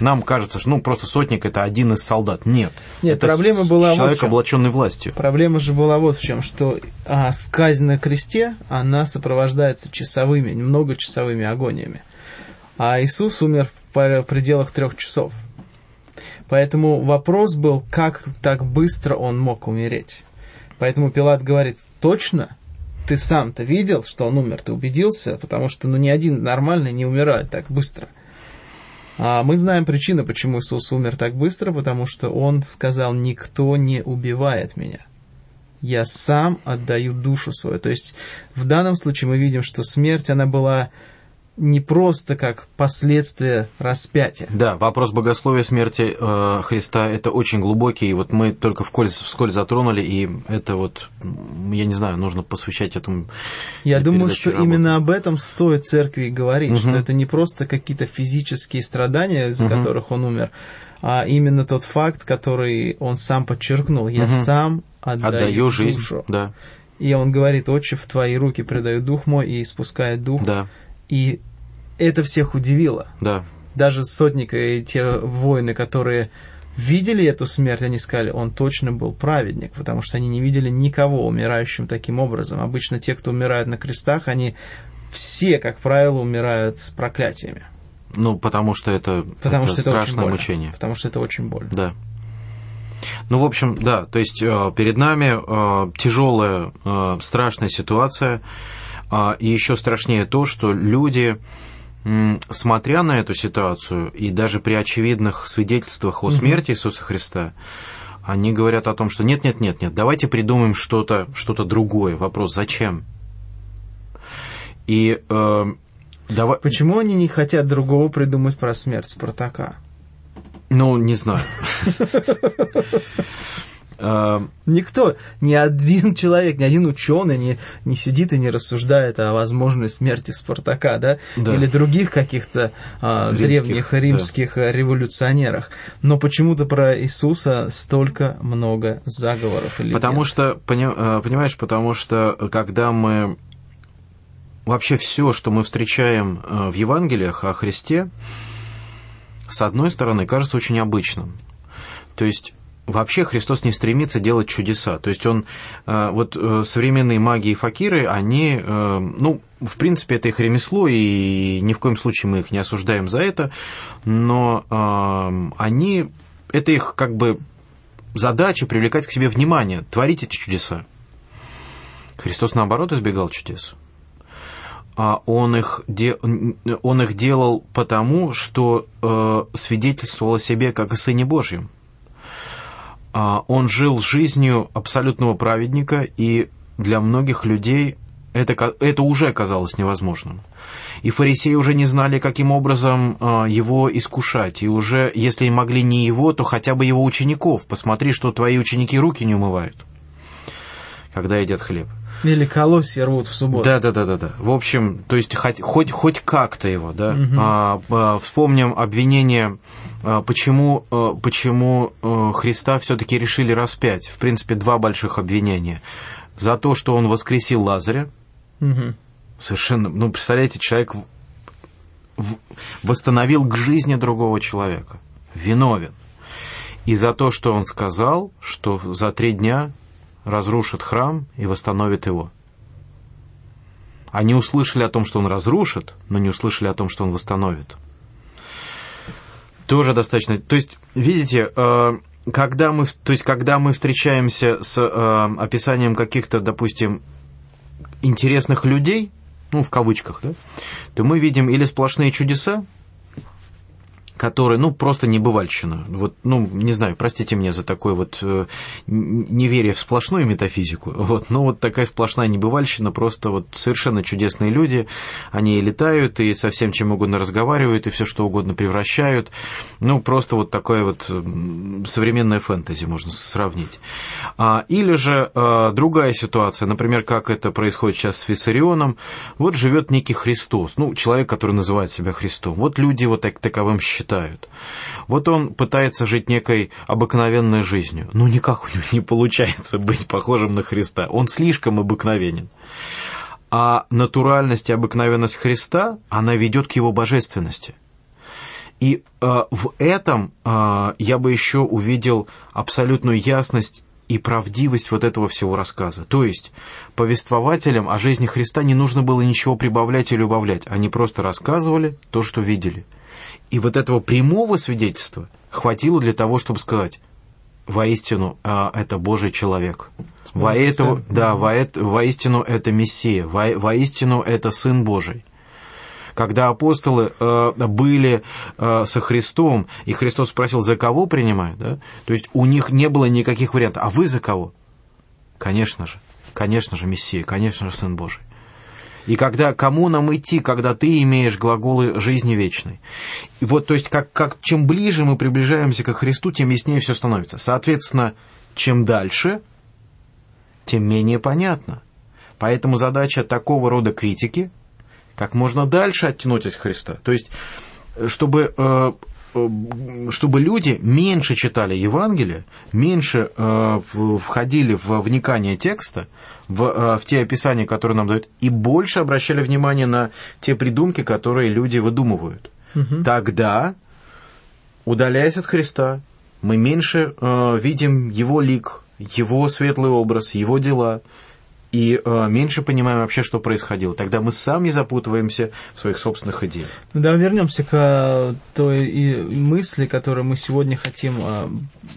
нам кажется, что ну, просто сотник это один из солдат. Нет. Нет, это проблема была человек, вот облаченный властью. Проблема же была вот в чем, что а, сказь на кресте, она сопровождается часовыми, многочасовыми агониями. А Иисус умер в пределах трех часов. Поэтому вопрос был, как так быстро он мог умереть. Поэтому Пилат говорит, точно? ты сам-то видел, что он умер, ты убедился, потому что ну ни один нормальный не умирает так быстро. А мы знаем причину, почему Иисус умер так быстро, потому что Он сказал, никто не убивает меня. Я сам отдаю душу свою. То есть в данном случае мы видим, что смерть, она была не просто как последствие распятия. Да, вопрос богословия смерти э, Христа это очень глубокий, и вот мы только вскользь, вскользь затронули, и это вот, я не знаю, нужно посвящать этому. Я думаю, что работы. именно об этом стоит церкви говорить, угу. что это не просто какие-то физические страдания, из-за угу. которых он умер, а именно тот факт, который он сам подчеркнул. Я угу. сам отдаю, отдаю жизнь, душу. Да. И он говорит, отче, в твои руки предаю дух мой, и спускает дух. Да. И это всех удивило. Да. Даже сотника и те воины, которые видели эту смерть, они сказали, он точно был праведник, потому что они не видели никого умирающим таким образом. Обычно те, кто умирают на крестах, они все, как правило, умирают с проклятиями. Ну, потому что это, потому это что страшное это очень больно. мучение. Потому что это очень больно. Да. Ну, в общем, да, то есть э, перед нами э, тяжелая, э, страшная ситуация, и еще страшнее то, что люди, смотря на эту ситуацию, и даже при очевидных свидетельствах о смерти Иисуса Христа, они говорят о том, что нет, нет, нет, нет, давайте придумаем что-то что другое. Вопрос, зачем? И э, давай... Почему они не хотят другого придумать про смерть Спартака? Ну, не знаю. Э, никто, ни один человек, ни один ученый не, не сидит и не рассуждает о возможной смерти Спартака, да, да. или других каких-то а, римских, древних римских да. революционерах. Но почему-то про Иисуса столько много заговоров. И потому что, э, понимаешь, потому что когда мы вообще все, что мы встречаем э, в Евангелиях о Христе, с одной стороны, кажется очень обычным. То есть вообще Христос не стремится делать чудеса. То есть он, э, вот э, современные маги и факиры, они, э, ну, в принципе, это их ремесло, и ни в коем случае мы их не осуждаем за это, но они, это их как бы задача привлекать к себе внимание, творить эти чудеса. Христос, наоборот, избегал чудес. А он их, де, он их делал потому, что свидетельствовал о себе как о Сыне Божьем. А, он жил жизнью абсолютного праведника, и для многих людей это, это уже казалось невозможным. И фарисеи уже не знали, каким образом а, его искушать. И уже, если могли не его, то хотя бы его учеников. Посмотри, что твои ученики руки не умывают, когда едят хлеб. Или колосья рвут в субботу. Да, да, да, да, да. В общем, то есть хоть, хоть, хоть как-то его, да. Угу. А, а, вспомним обвинение почему, а, почему а, Христа все-таки решили распять. В принципе, два больших обвинения. За то, что он воскресил Лазаря. Угу. Совершенно, ну, представляете, человек восстановил к жизни другого человека. Виновен. И за то, что он сказал, что за три дня разрушит храм и восстановит его. Они услышали о том, что он разрушит, но не услышали о том, что он восстановит. Тоже достаточно. То есть, видите, э, когда мы, то есть, когда мы встречаемся с э, описанием каких-то, допустим, интересных людей, ну, в кавычках, да, то мы видим или сплошные чудеса, которые, ну, просто небывальщина. Вот, ну, не знаю, простите меня за такое вот э, неверие в сплошную метафизику, вот, но вот такая сплошная небывальщина, просто вот совершенно чудесные люди, они и летают, и совсем чем угодно разговаривают, и все что угодно превращают, ну, просто вот такое вот современное фэнтези можно сравнить. А, или же а, другая ситуация, например, как это происходит сейчас с Виссарионом, вот живет некий Христос, ну, человек, который называет себя Христом, вот люди вот так, таковым считают, считают. Вот он пытается жить некой обыкновенной жизнью. Ну, никак у него не получается быть похожим на Христа. Он слишком обыкновенен. А натуральность и обыкновенность Христа, она ведет к его божественности. И э, в этом э, я бы еще увидел абсолютную ясность и правдивость вот этого всего рассказа. То есть повествователям о жизни Христа не нужно было ничего прибавлять или убавлять. Они просто рассказывали то, что видели – и вот этого прямого свидетельства хватило для того, чтобы сказать, воистину это Божий человек. Воэтому, да, во, воистину это Мессия, во, воистину это Сын Божий когда апостолы э, были э, со Христом, и Христос спросил, за кого принимают, да? то есть у них не было никаких вариантов. А вы за кого? Конечно же, конечно же, Мессия, конечно же, Сын Божий. И когда кому нам идти, когда ты имеешь глаголы жизни вечной. И вот, то есть, как, как, чем ближе мы приближаемся к Христу, тем яснее все становится. Соответственно, чем дальше, тем менее понятно. Поэтому задача такого рода критики как можно дальше оттянуть от Христа. То есть, чтобы, э, чтобы люди меньше читали Евангелие, меньше э, входили в вникание текста, в, в те описания, которые нам дают, и больше обращали внимание на те придумки, которые люди выдумывают. Угу. Тогда, удаляясь от Христа, мы меньше видим его лик, его светлый образ, его дела, и э, меньше понимаем вообще, что происходило. Тогда мы сами запутываемся в своих собственных идеях. Ну да, вернемся к э, той и мысли, которую мы сегодня хотим, э,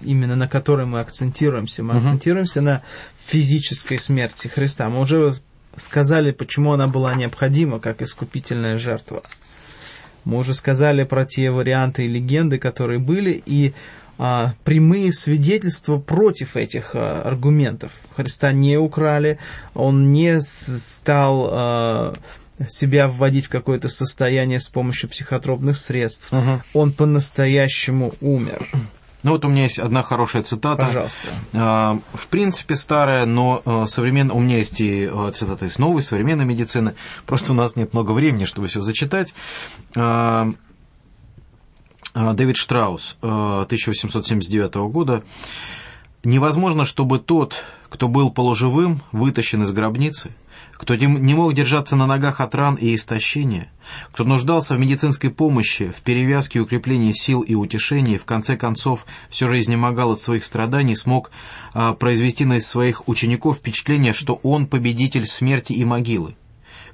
именно на которой мы акцентируемся. Мы угу. акцентируемся на физической смерти Христа. Мы уже сказали, почему она была необходима, как искупительная жертва. Мы уже сказали про те варианты и легенды, которые были, и прямые свидетельства против этих а, аргументов. Христа не украли, он не стал а, себя вводить в какое-то состояние с помощью психотропных средств. Угу. Он по-настоящему умер. Ну вот у меня есть одна хорошая цитата. Пожалуйста. В принципе старая, но современная. У меня есть и цитата из новой, современной медицины. Просто у нас нет много времени, чтобы все зачитать. А, Дэвид Штраус, 1879 э, года. Невозможно, чтобы тот, кто был полуживым, вытащен из гробницы, кто не мог держаться на ногах от ран и истощения, кто нуждался в медицинской помощи, в перевязке и укреплении сил и утешении, в конце концов все же изнемогал от своих страданий, смог а, произвести на своих учеников впечатление, что он победитель смерти и могилы.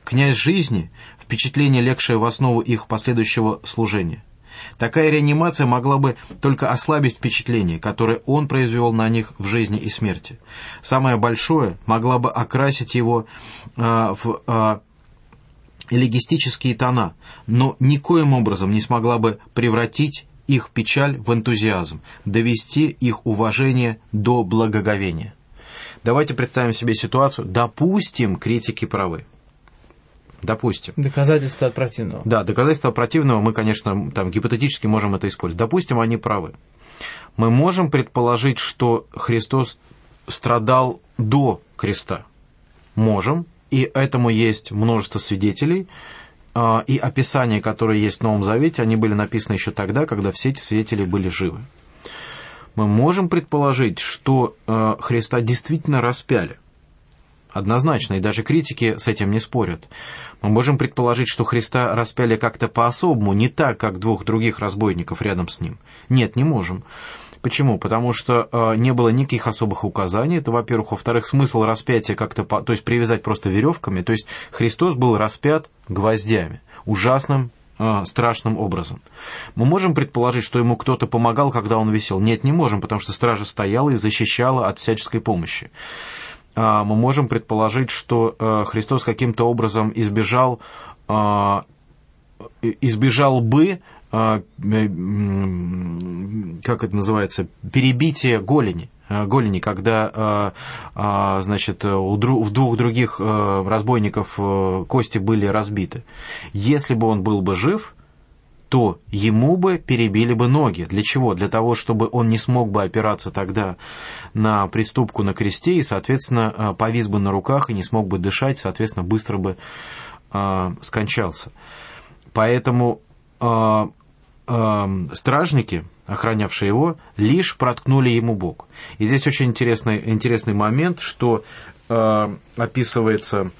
Князь жизни – впечатление, легшее в основу их последующего служения – Такая реанимация могла бы только ослабить впечатление, которое он произвел на них в жизни и смерти. Самое большое могла бы окрасить его э, в э, элегистические тона, но никоим образом не смогла бы превратить их печаль в энтузиазм, довести их уважение до благоговения. Давайте представим себе ситуацию. Допустим, критики правы. Допустим. Доказательства от противного. Да, доказательства от противного мы, конечно, там гипотетически можем это использовать. Допустим, они правы. Мы можем предположить, что Христос страдал до креста. Можем. И этому есть множество свидетелей. А, и описания, которые есть в Новом Завете, они были написаны еще тогда, когда все эти свидетели были живы. Мы можем предположить, что а, Христа действительно распяли. Однозначно, и даже критики с этим не спорят. Мы можем предположить, что Христа распяли как-то по-особому, не так, как двух других разбойников рядом с ним. Нет, не можем. Почему? Потому что э, не было никаких особых указаний, это, во-первых. Во-вторых, смысл распятия как-то, по, то есть привязать просто веревками. То есть Христос был распят гвоздями, ужасным, э, страшным образом. Мы можем предположить, что ему кто-то помогал, когда он висел? Нет, не можем, потому что стража стояла и защищала от всяческой помощи. А, мы можем предположить, что э, Христос каким-то образом избежал, а, избежал бы а, как это называется, перебитие голени, голени, когда, значит, у двух других разбойников кости были разбиты. Если бы он был бы жив, то ему бы перебили бы ноги. Для чего? Для того, чтобы он не смог бы опираться тогда на приступку на кресте и, соответственно, э, повис бы на руках и не смог бы дышать, соответственно, быстро бы э, скончался. Поэтому э, э, стражники, охранявшие его, лишь проткнули ему бок. И здесь очень интересный, интересный момент, что э, описывается,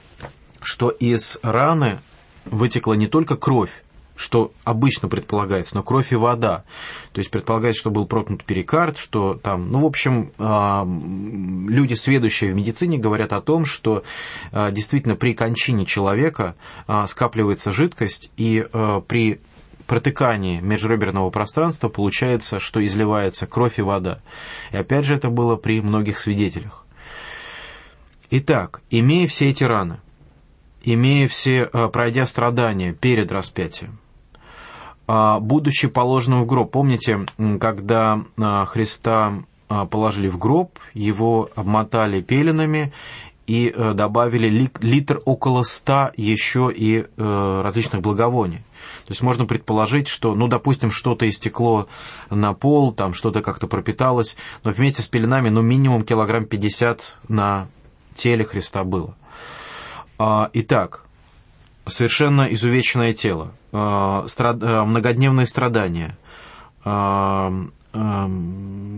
что из раны вытекла не только кровь, что обычно предполагается, но кровь и вода. То есть предполагается, что был проткнут перикард, что там, ну, в общем, а, люди, сведущие в медицине, говорят о том, что а, действительно при кончине человека а, скапливается жидкость, и при протыкании межреберного пространства получается, что изливается кровь и вода. И опять же это было при многих свидетелях. Итак, имея все эти раны, имея все, пройдя страдания перед распятием, будучи положенным в гроб, помните, когда э, Христа э, положили в гроб, его обмотали пеленами и добавили литр около ста еще и различных благовоний. То есть можно предположить, что, ну, допустим, что-то истекло на пол, там что-то как-то пропиталось, но вместе с пеленами, ну, минимум килограмм 50 на теле Христа было. А, итак, совершенно изувеченное тело, а, а, многодневные страдания,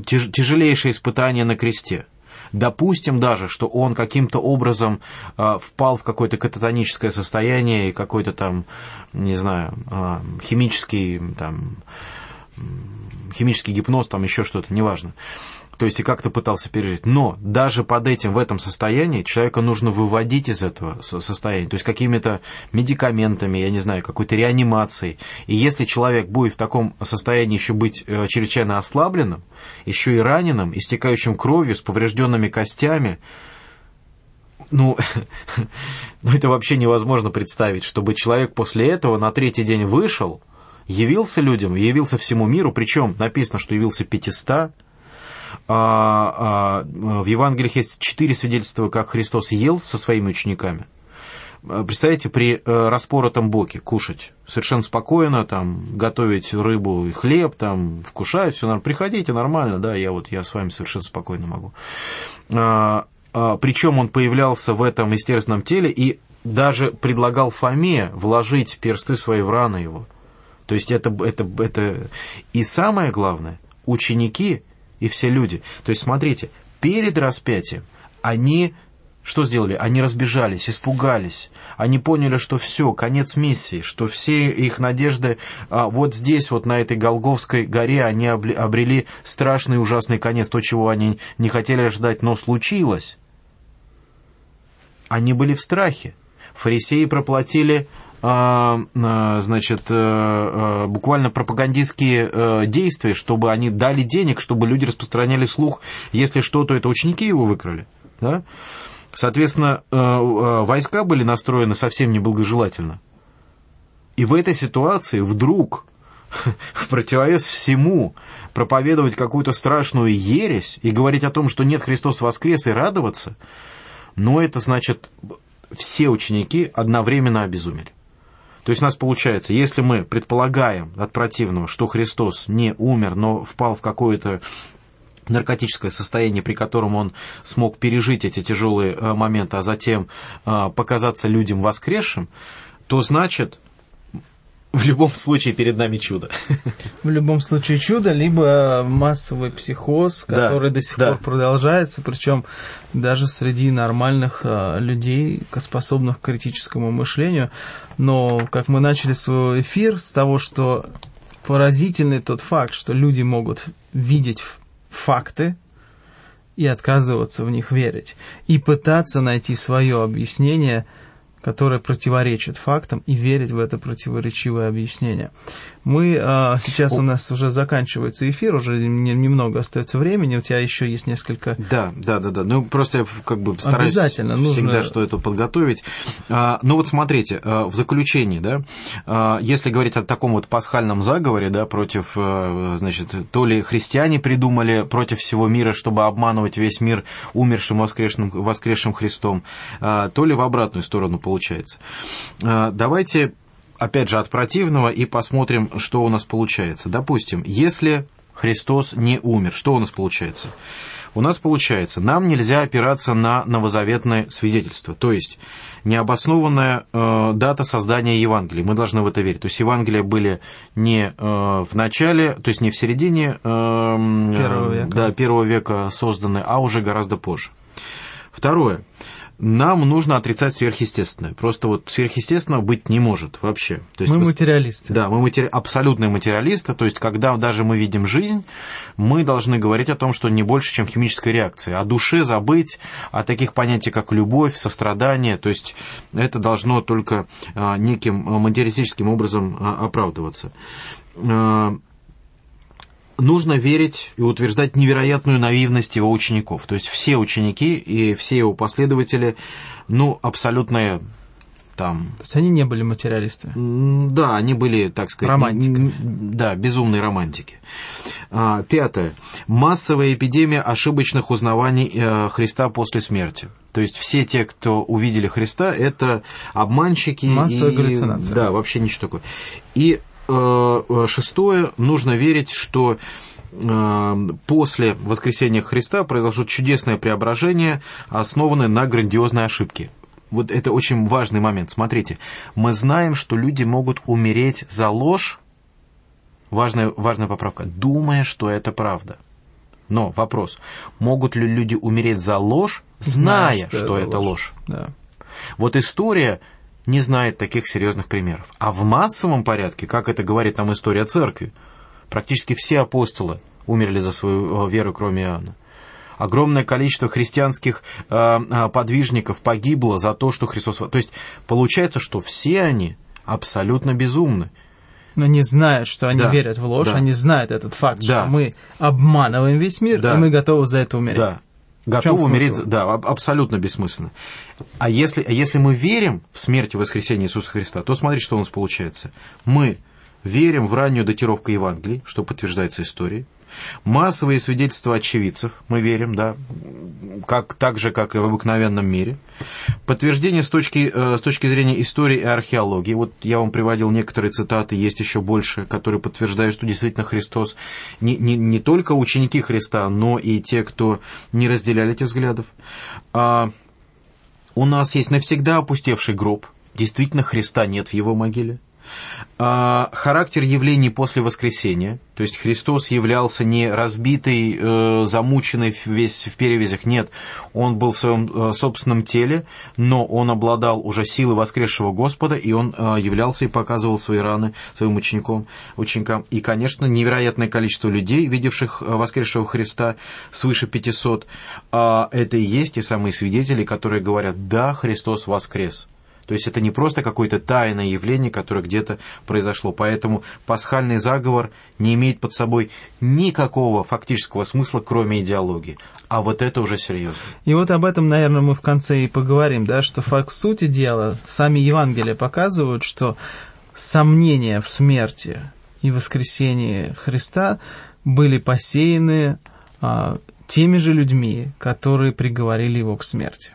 тяжелейшее испытание на кресте. Допустим даже, что он каким-то образом впал в какое-то кататоническое состояние и какой-то там, не знаю, химический, там, химический гипноз, там еще что-то, неважно то есть и как-то пытался пережить. Но даже под этим, в этом состоянии, человека нужно выводить из этого состояния, то есть какими-то медикаментами, я не знаю, какой-то реанимацией. И если человек будет в таком состоянии еще быть э, чрезвычайно ослабленным, еще и раненым, истекающим кровью, с поврежденными костями, ну, ну, это вообще невозможно представить, чтобы человек после этого на третий день вышел, явился людям, явился всему миру, причем написано, что явился 500, а, а, в Евангелиях есть четыре свидетельства, как Христос ел со своими учениками. А, представляете, при э, распоротом боке кушать совершенно спокойно, там, готовить рыбу и хлеб, там, вкушать, все нормально. Приходите, нормально, да, я вот, я с вами совершенно спокойно могу. А, а, причем он появлялся в этом естественном теле и даже предлагал Фоме вложить персты свои в раны его. То есть это, это, это... И самое главное, ученики и все люди. То есть, смотрите, перед распятием они что сделали? Они разбежались, испугались. Они поняли, что все, конец миссии, что все их надежды а, вот здесь, вот на этой Голговской горе, они обрели страшный ужасный конец, то, чего они не хотели ждать, но случилось. Они были в страхе. Фарисеи проплатили значит, э, э, буквально пропагандистские э, действия, чтобы они дали денег, чтобы люди распространяли слух, если что, то это ученики его выкрали. Да? Соответственно, войска были настроены совсем неблагожелательно. И в этой ситуации вдруг, в противовес всему, проповедовать какую-то страшную ересь и говорить о том, что нет, Христос воскрес, и радоваться, но это значит, все ученики одновременно обезумели. То есть у нас получается, если мы предполагаем от противного, что Христос не умер, но впал в какое-то наркотическое состояние, при котором он смог пережить эти тяжелые э, моменты, а затем э, показаться людям воскресшим, то значит в любом случае перед нами чудо. В любом случае чудо, либо массовый психоз, который да, до сих да. пор продолжается, причем даже среди нормальных э, людей, способных к критическому мышлению. Но, как мы начали свой эфир с того, что поразительный тот факт, что люди могут видеть факты и отказываться в них верить, и пытаться найти свое объяснение – которое противоречит фактам, и верить в это противоречивое объяснение. Мы а, сейчас у нас уже заканчивается эфир, уже немного остается времени, у тебя еще есть несколько. Да, да, да, да. Ну просто я как бы стараюсь Обязательно всегда нужно... что это подготовить. А, ну вот смотрите, а, в заключении, да, а, если говорить о таком вот пасхальном заговоре, да, против, значит, то ли христиане придумали против всего мира, чтобы обманывать весь мир умершим воскресшим, воскресшим Христом, то ли в обратную сторону получается. Давайте опять же, от противного и посмотрим, что у нас получается. Допустим, если Христос не умер, что у нас получается? У нас получается, нам нельзя опираться на новозаветное свидетельство, то есть необоснованная э, дата создания Евангелия. Мы должны в это верить. То есть Евангелия были не э, в начале, то есть не в середине э, первого, века. Да, первого века созданы, а уже гораздо позже. Второе. Нам нужно отрицать сверхъестественное. Просто вот сверхъестественного быть не может вообще. То есть мы материалисты. Да, мы матери... абсолютные материалисты. То есть, когда даже мы видим жизнь, мы должны говорить о том, что не больше, чем химическая реакция. О душе забыть, о таких понятиях, как любовь, сострадание. То есть, это должно только а, неким материалистическим образом а, оправдываться а, нужно верить и утверждать невероятную наивность его учеников. То есть все ученики и все его последователи, ну, абсолютные там... То есть они не были материалисты? Да, они были, так сказать... Романтики. Да, безумные романтики. А, пятое. Массовая эпидемия ошибочных узнаваний э, Христа после смерти. То есть все те, кто увидели Христа, это обманщики. Массовая и... галлюцинация. Да, вообще ничего такое. И шестое, нужно верить, что э, после воскресения Христа произошло чудесное преображение, основанное на грандиозной ошибке. Вот это очень важный момент. Смотрите, мы знаем, что люди могут умереть за ложь, важная, важная поправка, думая, что это правда. Но вопрос, могут ли люди умереть за ложь, зная, Знаешь, что, что это ложь? ложь? Да. Вот история не знает таких серьезных примеров. А в массовом порядке, как это говорит нам история церкви, практически все апостолы умерли за свою э, веру, кроме Иоанна. Огромное количество христианских э, э, подвижников погибло за то, что Христос... То есть получается, что все они абсолютно безумны. Но не знают, что они да, верят в ложь, да. они знают этот факт, да. что мы обманываем весь мир, да. и мы готовы за это умереть. Да. Готовы умереть, да, абсолютно бессмысленно. А если, а если мы верим в смерть и воскресение Иисуса Христа, то смотрите, что у нас получается. Мы верим в раннюю датировку Евангелий, что подтверждается историей. Массовые свидетельства очевидцев, мы верим, да, как, так же, как и в обыкновенном мире. Подтверждение с точки, э, с точки зрения истории и археологии. Вот я вам приводил некоторые цитаты, есть еще больше, которые подтверждают, что действительно Христос не, не, не только ученики Христа, но и те, кто не разделяли этих взглядов. А у нас есть навсегда опустевший гроб. Действительно, Христа нет в его могиле. А, характер явлений после воскресения, то есть Христос являлся не разбитый, э, замученный весь в перевязях, нет, он был в своем э, собственном теле, но он обладал уже силой воскресшего Господа, и он э, являлся и показывал свои раны своим ученикам. ученикам. И, конечно, невероятное количество людей, видевших воскресшего Христа, свыше 500, а это и есть те самые свидетели, которые говорят, да, Христос воскрес. То есть это не просто какое-то тайное явление, которое где-то произошло. Поэтому пасхальный заговор не имеет под собой никакого фактического смысла, кроме идеологии. А вот это уже серьезно. И вот об этом, наверное, мы в конце и поговорим, да, что факт сути дела, сами Евангелия показывают, что сомнения в смерти и воскресении Христа были посеяны а, теми же людьми, которые приговорили его к смерти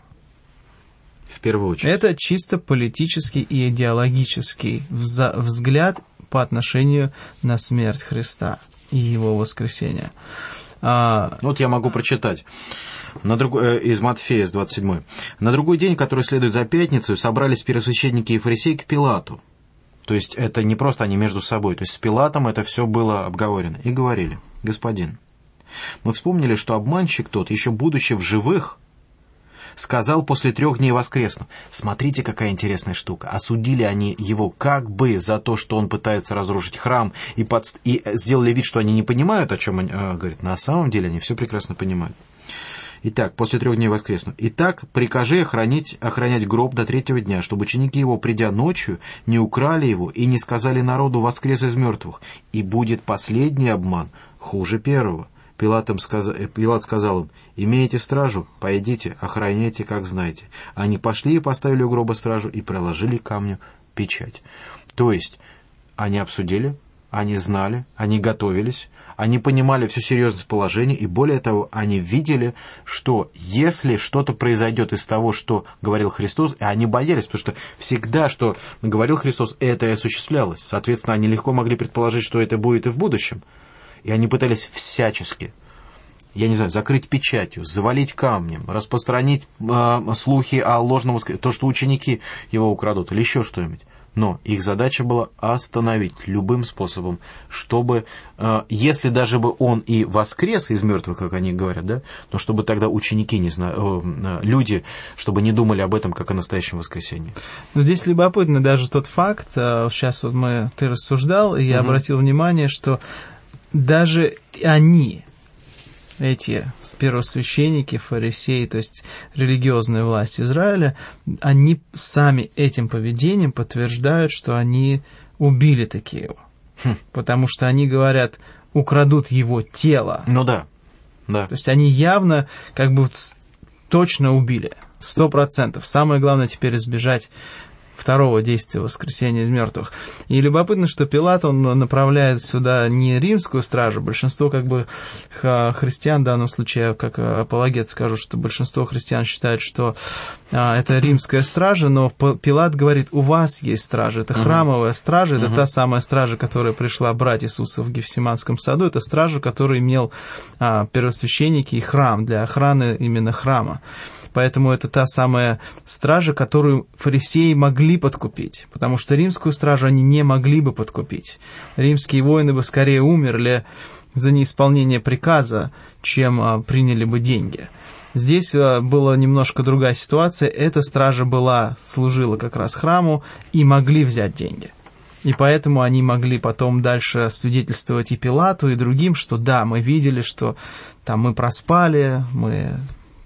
в первую очередь. Это чисто политический и идеологический взгляд по отношению на смерть Христа и его воскресение. А... Вот я могу прочитать. На друг... Э, из Матфея, с 27. «На другой день, который следует за пятницу, собрались первосвященники и фарисеи к Пилату». То есть это не просто они между собой. То есть с Пилатом это все было обговорено. И говорили, «Господин, мы вспомнили, что обманщик тот, еще будучи в живых, сказал после трех дней воскресну. Смотрите, какая интересная штука. Осудили они его как бы за то, что он пытается разрушить храм, и, под... и сделали вид, что они не понимают, о чем они а, говорят. На самом деле они все прекрасно понимают. Итак, после трех дней воскресну. Итак, прикажи охранить, охранять гроб до третьего дня, чтобы ученики его, придя ночью, не украли его и не сказали народу воскрес из мертвых. И будет последний обман хуже первого. Пилатом сказ... Э, Пилат сказал им, «Имеете стражу? Пойдите, охраняйте, как знаете». Они пошли и поставили у гроба стражу и проложили камню печать. То есть, они обсудили, они знали, они готовились, они понимали всю серьезность положения, и более того, они видели, что если что-то произойдет из того, что говорил Христос, и они боялись, потому что всегда, что говорил Христос, это и осуществлялось. Соответственно, они легко могли предположить, что это будет и в будущем. И они пытались всячески, я не знаю, закрыть печатью, завалить камнем, распространить э, слухи о ложном воскресении, то, что ученики его украдут, или еще что-нибудь. Но их задача была остановить любым способом, чтобы, э, если даже бы он и воскрес из мертвых, как они говорят, да, но чтобы тогда ученики, не знаю, э, люди, чтобы не думали об этом как о настоящем воскресенье. Но здесь любопытно даже тот факт, сейчас вот мы, ты рассуждал, и я угу. обратил внимание, что даже они, эти первосвященники, фарисеи, то есть религиозная власть Израиля, они сами этим поведением подтверждают, что они убили такие его. Хм. Потому что они говорят, украдут его тело. Ну да, да. То есть они явно как бы точно убили. Сто процентов. Самое главное теперь избежать второго действия воскресения из мертвых. И любопытно, что Пилат, он направляет сюда не римскую стражу, большинство как бы христиан, в данном случае, как апологет скажу, что большинство христиан считают, что а, это римская стража, но Пилат говорит, у вас есть стража, это храмовая стража, это та самая стража, которая пришла брать Иисуса в Гефсиманском саду, это стража, которую имел а, первосвященники и храм для охраны именно храма. Поэтому это та самая стража, которую фарисеи могли подкупить, потому что римскую стражу они не могли бы подкупить. Римские воины бы скорее умерли за неисполнение приказа, чем а, приняли бы деньги. Здесь а, была немножко другая ситуация. Эта стража была, служила как раз храму и могли взять деньги. И поэтому они могли потом дальше свидетельствовать и Пилату, и другим, что да, мы видели, что там мы проспали, мы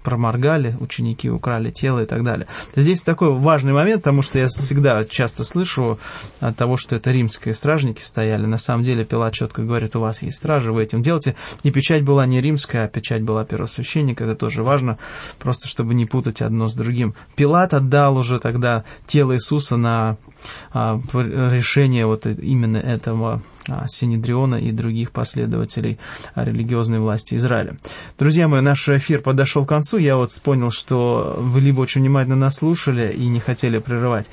проморгали, ученики украли тело и так далее. Здесь такой важный момент, потому что я всегда часто слышу от того, что это римские стражники стояли. На самом деле Пилат четко говорит, у вас есть стражи, вы этим делаете. И печать была не римская, а печать была первосвященника. Это тоже важно, просто чтобы не путать одно с другим. Пилат отдал уже тогда тело Иисуса на решение вот именно этого а, Синедриона и других последователей религиозной власти Израиля. Друзья мои, наш эфир подошел к концу. Я вот понял, что вы либо очень внимательно нас слушали и не хотели прерывать,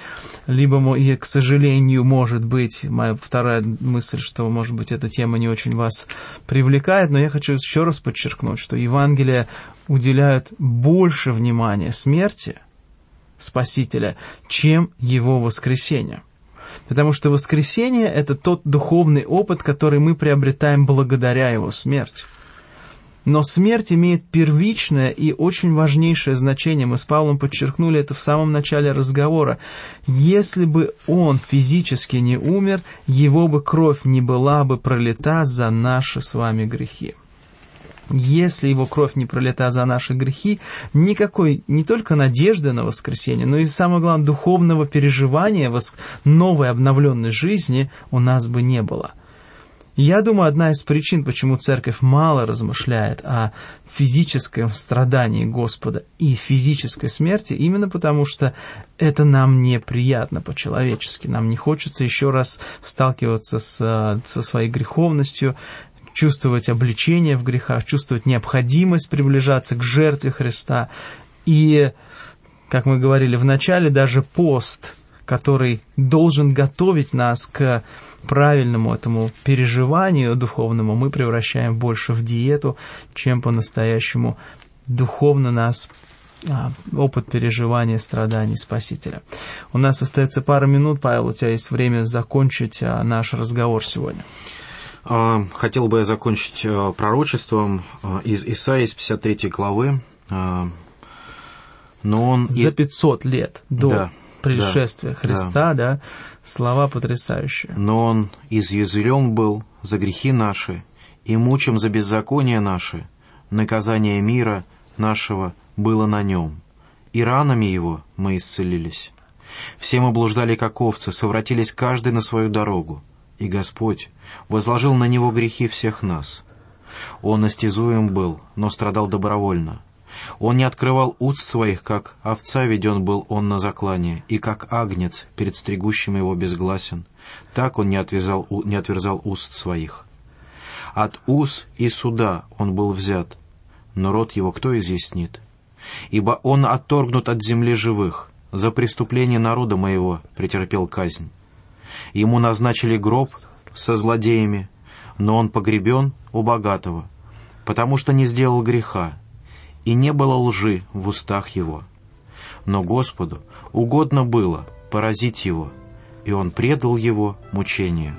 либо, к сожалению, может быть, моя вторая мысль, что, может быть, эта тема не очень вас привлекает, но я хочу еще раз подчеркнуть, что Евангелие уделяют больше внимания смерти – Спасителя, чем его воскресение. Потому что воскресение – это тот духовный опыт, который мы приобретаем благодаря его смерти. Но смерть имеет первичное и очень важнейшее значение. Мы с Павлом подчеркнули это в самом начале разговора. Если бы он физически не умер, его бы кровь не была бы пролита за наши с вами грехи если его кровь не пролета за наши грехи, никакой не только надежды на воскресение, но и, самое главное, духовного переживания новой обновленной жизни у нас бы не было. Я думаю, одна из причин, почему церковь мало размышляет о физическом страдании Господа и физической смерти, именно потому что это нам неприятно по-человечески. Нам не хочется еще раз сталкиваться с, со своей греховностью, чувствовать обличение в грехах, чувствовать необходимость приближаться к жертве Христа. И, как мы говорили в начале, даже пост, который должен готовить нас к правильному этому переживанию духовному, мы превращаем больше в диету, чем по-настоящему духовно нас а, опыт переживания страданий Спасителя. У нас остается пара минут, Павел, у тебя есть время закончить а, наш разговор сегодня. А, хотел бы я закончить э, пророчеством э, из Исаии, из 53 главы. А, но он... За 500 лет до да, пришествия да, Христа, да. да, слова потрясающие. Но он изъязвлен был за грехи наши и мучим за беззаконие наши. Наказание мира нашего было на нем, и ранами его мы исцелились. Все мы блуждали, как овцы, совратились каждый на свою дорогу и Господь возложил на него грехи всех нас. Он настязуем был, но страдал добровольно. Он не открывал уст своих, как овца веден был он на заклание, и как агнец перед стригущим его безгласен. Так он не, отвязал, не отверзал уст своих. От уз и суда он был взят, но рот его кто изъяснит? Ибо он отторгнут от земли живых, за преступление народа моего претерпел казнь. Ему назначили гроб со злодеями, но он погребен у богатого, потому что не сделал греха, и не было лжи в устах его. Но Господу угодно было поразить его, и он предал его мучению.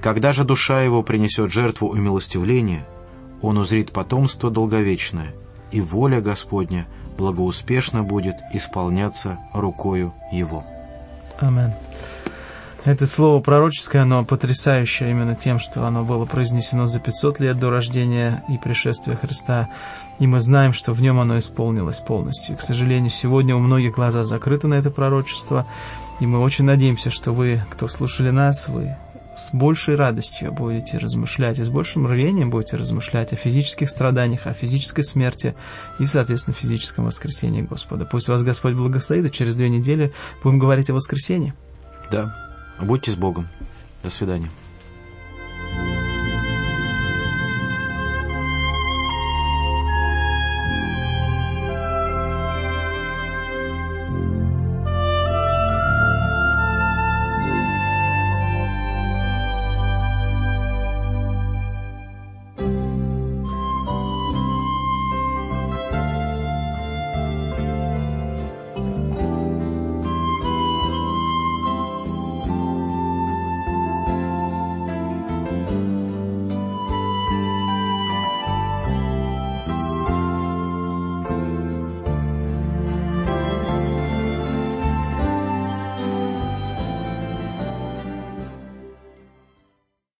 Когда же душа его принесет жертву умилостивления, он узрит потомство долговечное, и воля Господня благоуспешно будет исполняться рукою его. Аминь. Это слово пророческое, оно потрясающее именно тем, что оно было произнесено за 500 лет до рождения и пришествия Христа, и мы знаем, что в нем оно исполнилось полностью. К сожалению, сегодня у многих глаза закрыты на это пророчество, и мы очень надеемся, что вы, кто слушали нас, вы с большей радостью будете размышлять и с большим рвением будете размышлять о физических страданиях, о физической смерти и, соответственно, физическом воскресении Господа. Пусть вас Господь благословит, и через две недели будем говорить о воскресении. Да, Будьте с Богом. До свидания.